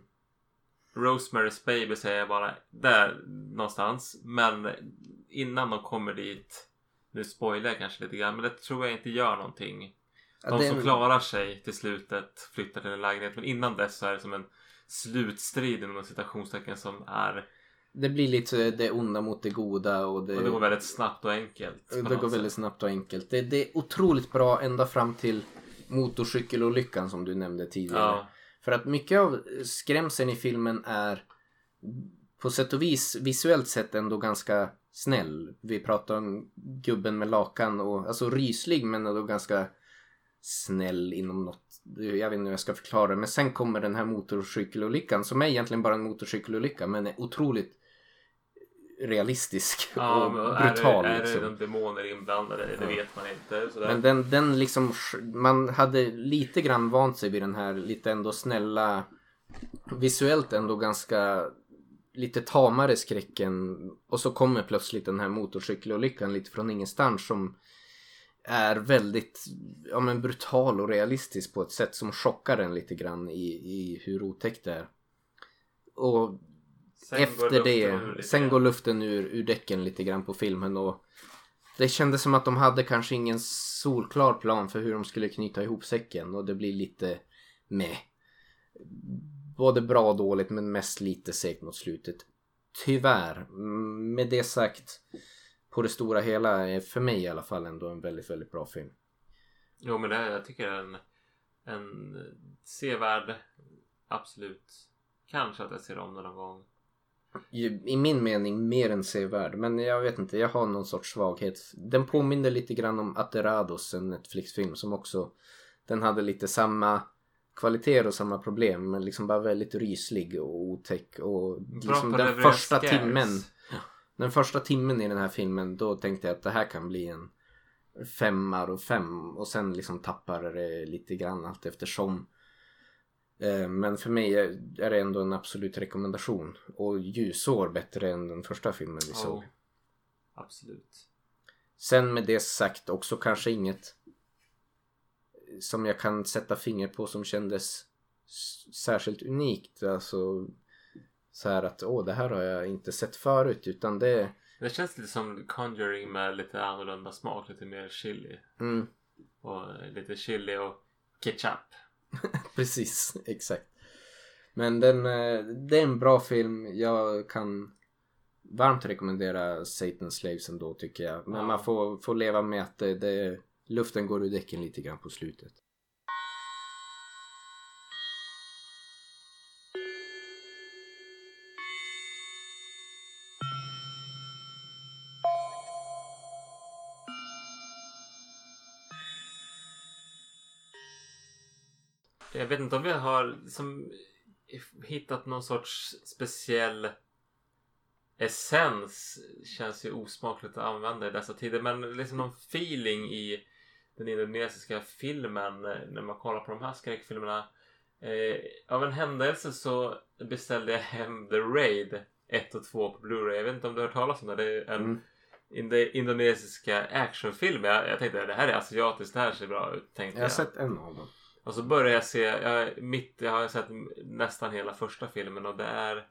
Rosemary's Baby säger jag bara där någonstans. Men innan de kommer dit. Nu spoilar jag kanske lite grann men det tror jag inte gör någonting. Ja, De det är som klarar sig till slutet flyttar till en lägenhet. Men innan dess så är det som en slutstrid inom citationstecken som är. Det blir lite det onda mot det goda och det, Och det går väldigt snabbt och enkelt. det går sätt. väldigt snabbt och enkelt. Det, det är otroligt bra ända fram till motorcykelolyckan som du nämnde tidigare. Ja. För att mycket av skrämseln i filmen är på sätt och vis visuellt sett ändå ganska snäll. Vi pratar om gubben med lakan och alltså ryslig men ändå ganska snäll inom något. Jag vet inte hur jag ska förklara det. Men sen kommer den här motorcykelolyckan som är egentligen bara en motorcykelolycka men är otroligt realistisk Ja, och brutal. är, det, är liksom. det de demoner inblandade? Det vet man inte. Sådär. Men den, den liksom, man hade lite grann vant sig vid den här lite ändå snälla, visuellt ändå ganska lite tamare skräcken. Och så kommer plötsligt den här motorcykelolyckan lite från ingenstans som är väldigt ja, men brutal och realistisk på ett sätt som chockar en lite grann i, i hur otäckt det är. Och Sen efter det, sen grann. går luften ur, ur däcken lite grann på filmen och det kändes som att de hade kanske ingen solklar plan för hur de skulle knyta ihop säcken och det blir lite med. Både bra och dåligt men mest lite segt mot slutet. Tyvärr. Med det sagt på det stora hela är för mig i alla fall ändå en väldigt, väldigt bra film. Jo men det är, jag tycker en, en sevärd. Absolut. Kanske att jag ser om den någon gång. I, I min mening mer än sevärd men jag vet inte, jag har någon sorts svaghet. Den påminner lite grann om Aterados, en Netflix-film som också den hade lite samma kvaliteter och samma problem men liksom bara väldigt ryslig och otäck och liksom den första scares. timmen den första timmen i den här filmen då tänkte jag att det här kan bli en femma och fem och sen liksom tappar det lite grann allt eftersom. Eh, Men för mig är det ändå en absolut rekommendation och ljusår bättre än den första filmen vi såg. Ja, absolut. Sen med det sagt också kanske inget som jag kan sätta finger på som kändes särskilt unikt. Alltså så här att åh det här har jag inte sett förut utan det Det känns lite som Conjuring med lite annorlunda smak. Lite mer chili. mm, Och lite chili och ketchup. *laughs* Precis, exakt. Men den, eh, det är en bra film. Jag kan varmt rekommendera Satan's Slaves ändå tycker jag. Men Ja. man får, får leva med att det, det, luften går ur däcken lite grann på slutet. Vet inte om vi har liksom hittat någon sorts speciell essens. Känns ju osmakligt att använda i dessa tider. Men liksom någon feeling i den indonesiska filmen när man kollar på de här skräckfilmerna. Eh, av en händelse så beställde jag hem The Raid 1 och 2 på Blu-ray. Jag vet inte om du har hört talas om det. Det är en Mm. inde- indonesiska actionfilm. Jag, jag tänkte det här är asiatiskt, det här ser bra ut. Tänkte Jag har sett en av dem och så börjar jag se, jag, mitt, jag har sett nästan hela första filmen och det är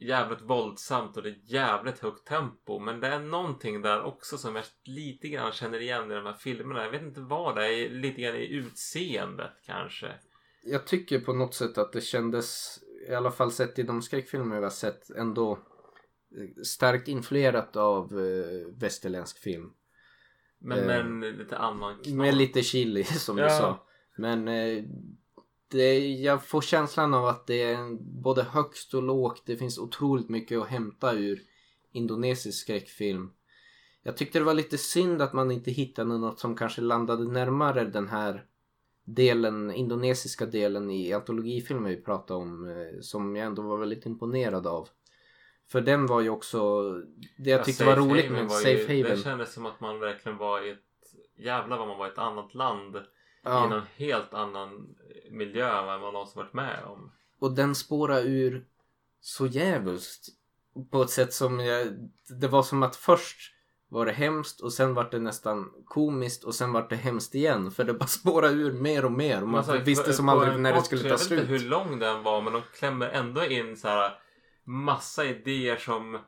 jävligt våldsamt och det är jävligt högt tempo. Men det är någonting där också som jag lite grann känner igen i de här filmerna. Jag vet inte vad det är. Lite grann i utseendet kanske. Jag tycker på något sätt att det kändes, i alla fall sett i de skräckfilmer vi har sett, ändå eh, starkt influerat av eh, västerländsk film. Men Eh, med en lite annan knorr. Med lite chili *laughs* som Ja. du sa. Men eh, det, jag får känslan av att det är både högst och lågt. Det finns otroligt mycket att hämta ur indonesisk skräckfilm. Jag tyckte det var lite synd att man inte hittade något som kanske landade närmare den här delen, indonesiska delen i antologifilmer vi pratade om. eh, Som jag ändå var väldigt imponerad av. För den var ju också, det jag Ja, tyckte var Safe roligt med var ju- Safe Haven. Det kändes som att man verkligen var i ett jävlar vad man var i ett annat land. I Ja. någon helt annan miljö än vad man någonsin varit med om. Och den spårar ur så jävligt. På ett sätt som jag... Det var som att först var det hemskt och sen var det nästan komiskt och sen var det hemskt igen. För det bara *laughs* spårade ur mer och mer. Och man Alltså, visste som aldrig när det skulle ta Jag vet slut. inte hur lång den var men de klämmer ändå in så här massa idéer som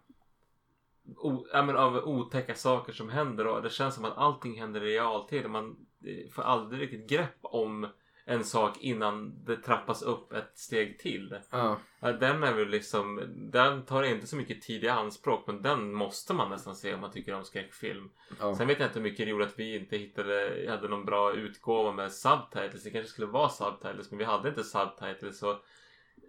o, ja, men av otäcka saker som händer och det känns som att allting händer i realtid. Man eh, får aldrig riktigt grepp om en sak innan det trappas upp ett steg till. Ja, Den är väl liksom, den tar inte så mycket tid i anspråk men den måste man nästan se om man tycker om skräckfilm. ja. Sen vet jag inte hur mycket det gjorde att vi inte hittade, hade någon bra utgåva med subtitles. Det kanske skulle vara subtitles men vi hade inte subtitles. Så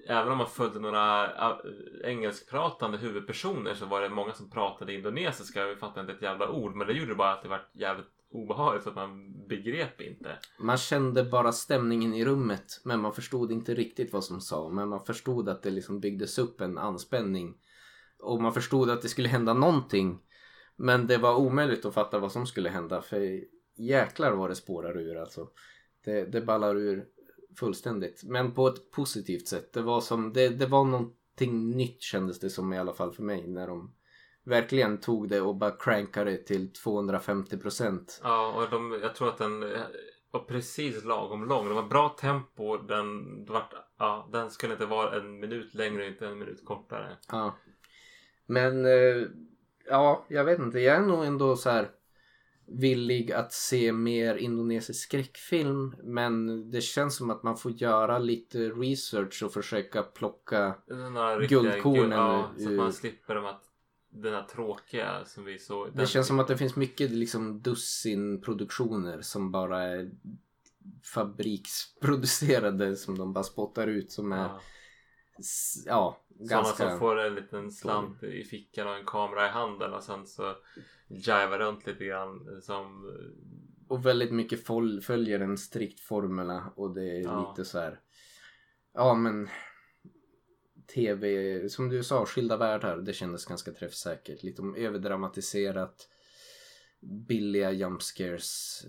även om man följde några äh, engelskpratande huvudpersoner så var det många som pratade indonesiska vi fattade inte ett jävla ord. Men det gjorde bara att det var jävligt obehagligt för att man begrep inte. Man kände bara stämningen i rummet. Men man förstod inte riktigt vad som sa. Men man förstod att det liksom byggdes upp en anspänning. Och man förstod att det skulle hända någonting. Men det var omöjligt att fatta vad som skulle hända. För jäklar vad det spårar ur alltså. Det, det ballar ur fullständigt. Men på ett positivt sätt. Det var som, det, det var någonting nytt kändes det som i alla fall för mig. När de verkligen tog det och bara crankade det till 250 procent. Ja, och de, jag tror att den var precis lagom lång. Det var bra tempo. Den, var, ja, den skulle inte vara en minut längre inte en minut kortare. Ja. Men eh, ja, jag vet inte. Jag är nog ändå så här villig att se mer indonesisk skräckfilm. Men det känns som att man får göra lite research och försöka plocka Guldkornen guld- Ja, så att man slipper de att den här tråkiga som vi såg. Det känns som att det finns mycket liksom dussin produktioner som bara är fabriksproducerade som de bara spottar ut som är Ja. Ja, Sådana ganska som får en liten slant i fickan och en kamera i handen och sen så jivar runt lite grann som och väldigt mycket följer en strikt formula och det är Ja. lite så här. Ja men tv som du sa skilda världar det kändes ganska träffsäkert. Lite om överdramatiserat billiga jump scares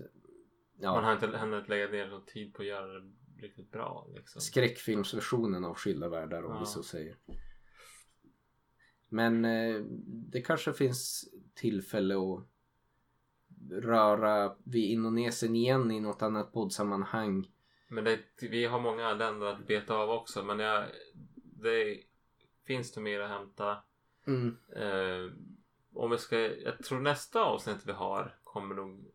ja. Man har inte hunnit lägga ner någon tid på att göra det riktigt bra. Liksom. skräckfilmsversionen av Skilda världar om Ja. vi så säger. Men eh, det kanske finns tillfälle att röra vid Indonesien igen i något annat poddsammanhang. Men det, vi har många länder att beta av också. Men jag, det finns det mer att hämta. Mm. Eh, om vi ska, jag tror nästa avsnitt vi har kommer nog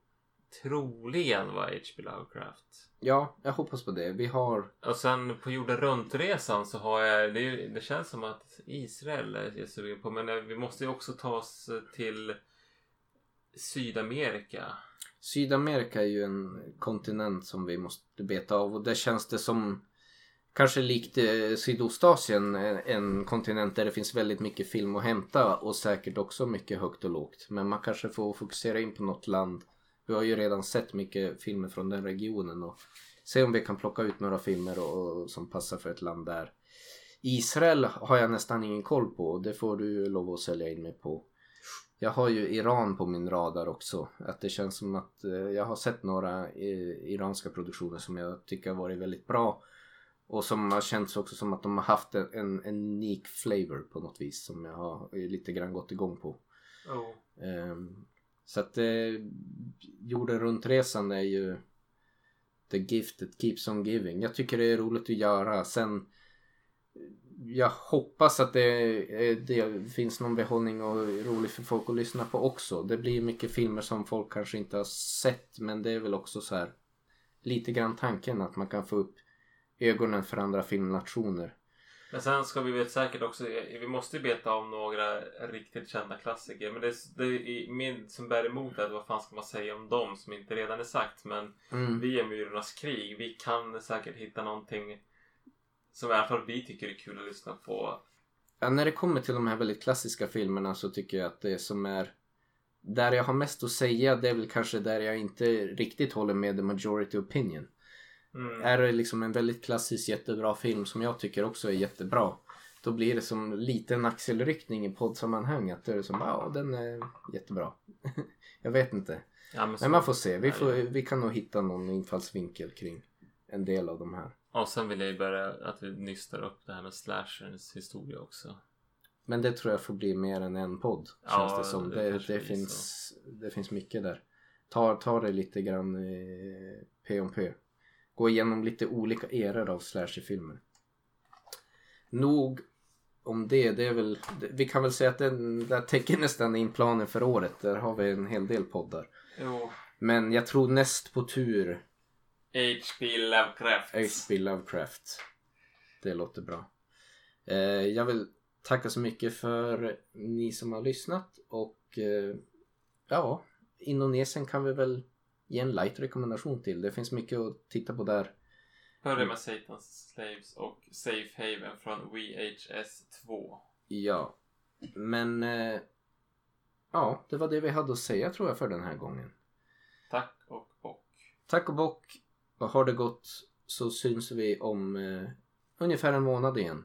troligen vara H.P. Lovecraft. Ja, jag hoppas på det. Vi har... Och sen på jorden runt-resan så har jag, det, det känns som att Israel är jag sugen på. Men eh, vi måste ju också ta oss till Sydamerika. Sydamerika är ju en kontinent som vi måste beta av och där känns det som kanske likt eh, Sydostasien en, en kontinent där det finns väldigt mycket film att hämta och säkert också mycket högt och lågt. Men man kanske får fokusera in på något land. Vi har ju redan sett mycket filmer från den regionen och se om vi kan plocka ut några filmer och, och, som passar för ett land där. Israel har jag nästan ingen koll på och det får du lov att sälja in mig på. Jag har ju Iran på min radar också. Att det känns som att eh, jag har sett några eh, iranska produktioner som jag tycker har varit väldigt bra. Och som har känts också som att de har haft en, en, en unik flavor på något vis som jag har eh, lite grann gått igång på. Oh. Ehm, så att eh, jorden runt-resan är ju the gift that keeps on giving. Jag tycker det är roligt att göra. Sen jag hoppas att det, eh, det finns någon behållning och roligt för folk att lyssna på också. Det blir mycket filmer som folk kanske inte har sett men det är väl också så här lite grann tanken att man kan få upp ögonen för andra filmnationer. Men sen ska vi väl säkert också, vi måste ju beta om några riktigt kända klassiker. Men det, det är min som bär emot det, vad fan ska man säga om dem som inte redan är sagt. Men Mm. vi är Myrornas krig. Vi kan säkert hitta någonting som i alla fall vi tycker är kul att lyssna på. Ja, när det kommer till de här väldigt klassiska filmerna så tycker jag att det som är där jag har mest att säga det är väl kanske där jag inte riktigt håller med the majority opinion. Mm. Är det liksom en väldigt klassisk jättebra film som jag tycker också är jättebra. Då blir det som lite en axelryckning i poddsammanhang. Att det är som ja den är jättebra. *laughs* jag vet inte. Ja, men Men man får se. Vi, får, vi kan nog hitta någon infallsvinkel kring en del av de här. Och sen vill jag ju börja att vi nystar upp det här med slasherns historia också. Men det tror jag får bli mer än en podd. Ja, Känns det som. det Det, det, finns, det finns mycket där. Ta, ta det lite grann eh, p om p. Gå igenom lite olika eror av slasherfilmer. Nog om det. det är väl, vi kan väl säga att den där täcker nästan in planen för året. Där har vi en hel del poddar. Jo. Men jag tror näst på tur H.P. Lovecraft. H.P. Lovecraft. Det låter bra. Eh, jag vill tacka så mycket för ni som har lyssnat och eh, ja, Indonesien kan vi väl ge en light rekommendation till. Det finns mycket att titta på där. Börja med Satan's Slaves och Safe Haven från VHS 2. Ja, men eh, ja, det var det vi hade att säga tror jag för den här gången. Tack och bock. Tack och bock. Har det gått så syns vi om eh, ungefär en månad igen.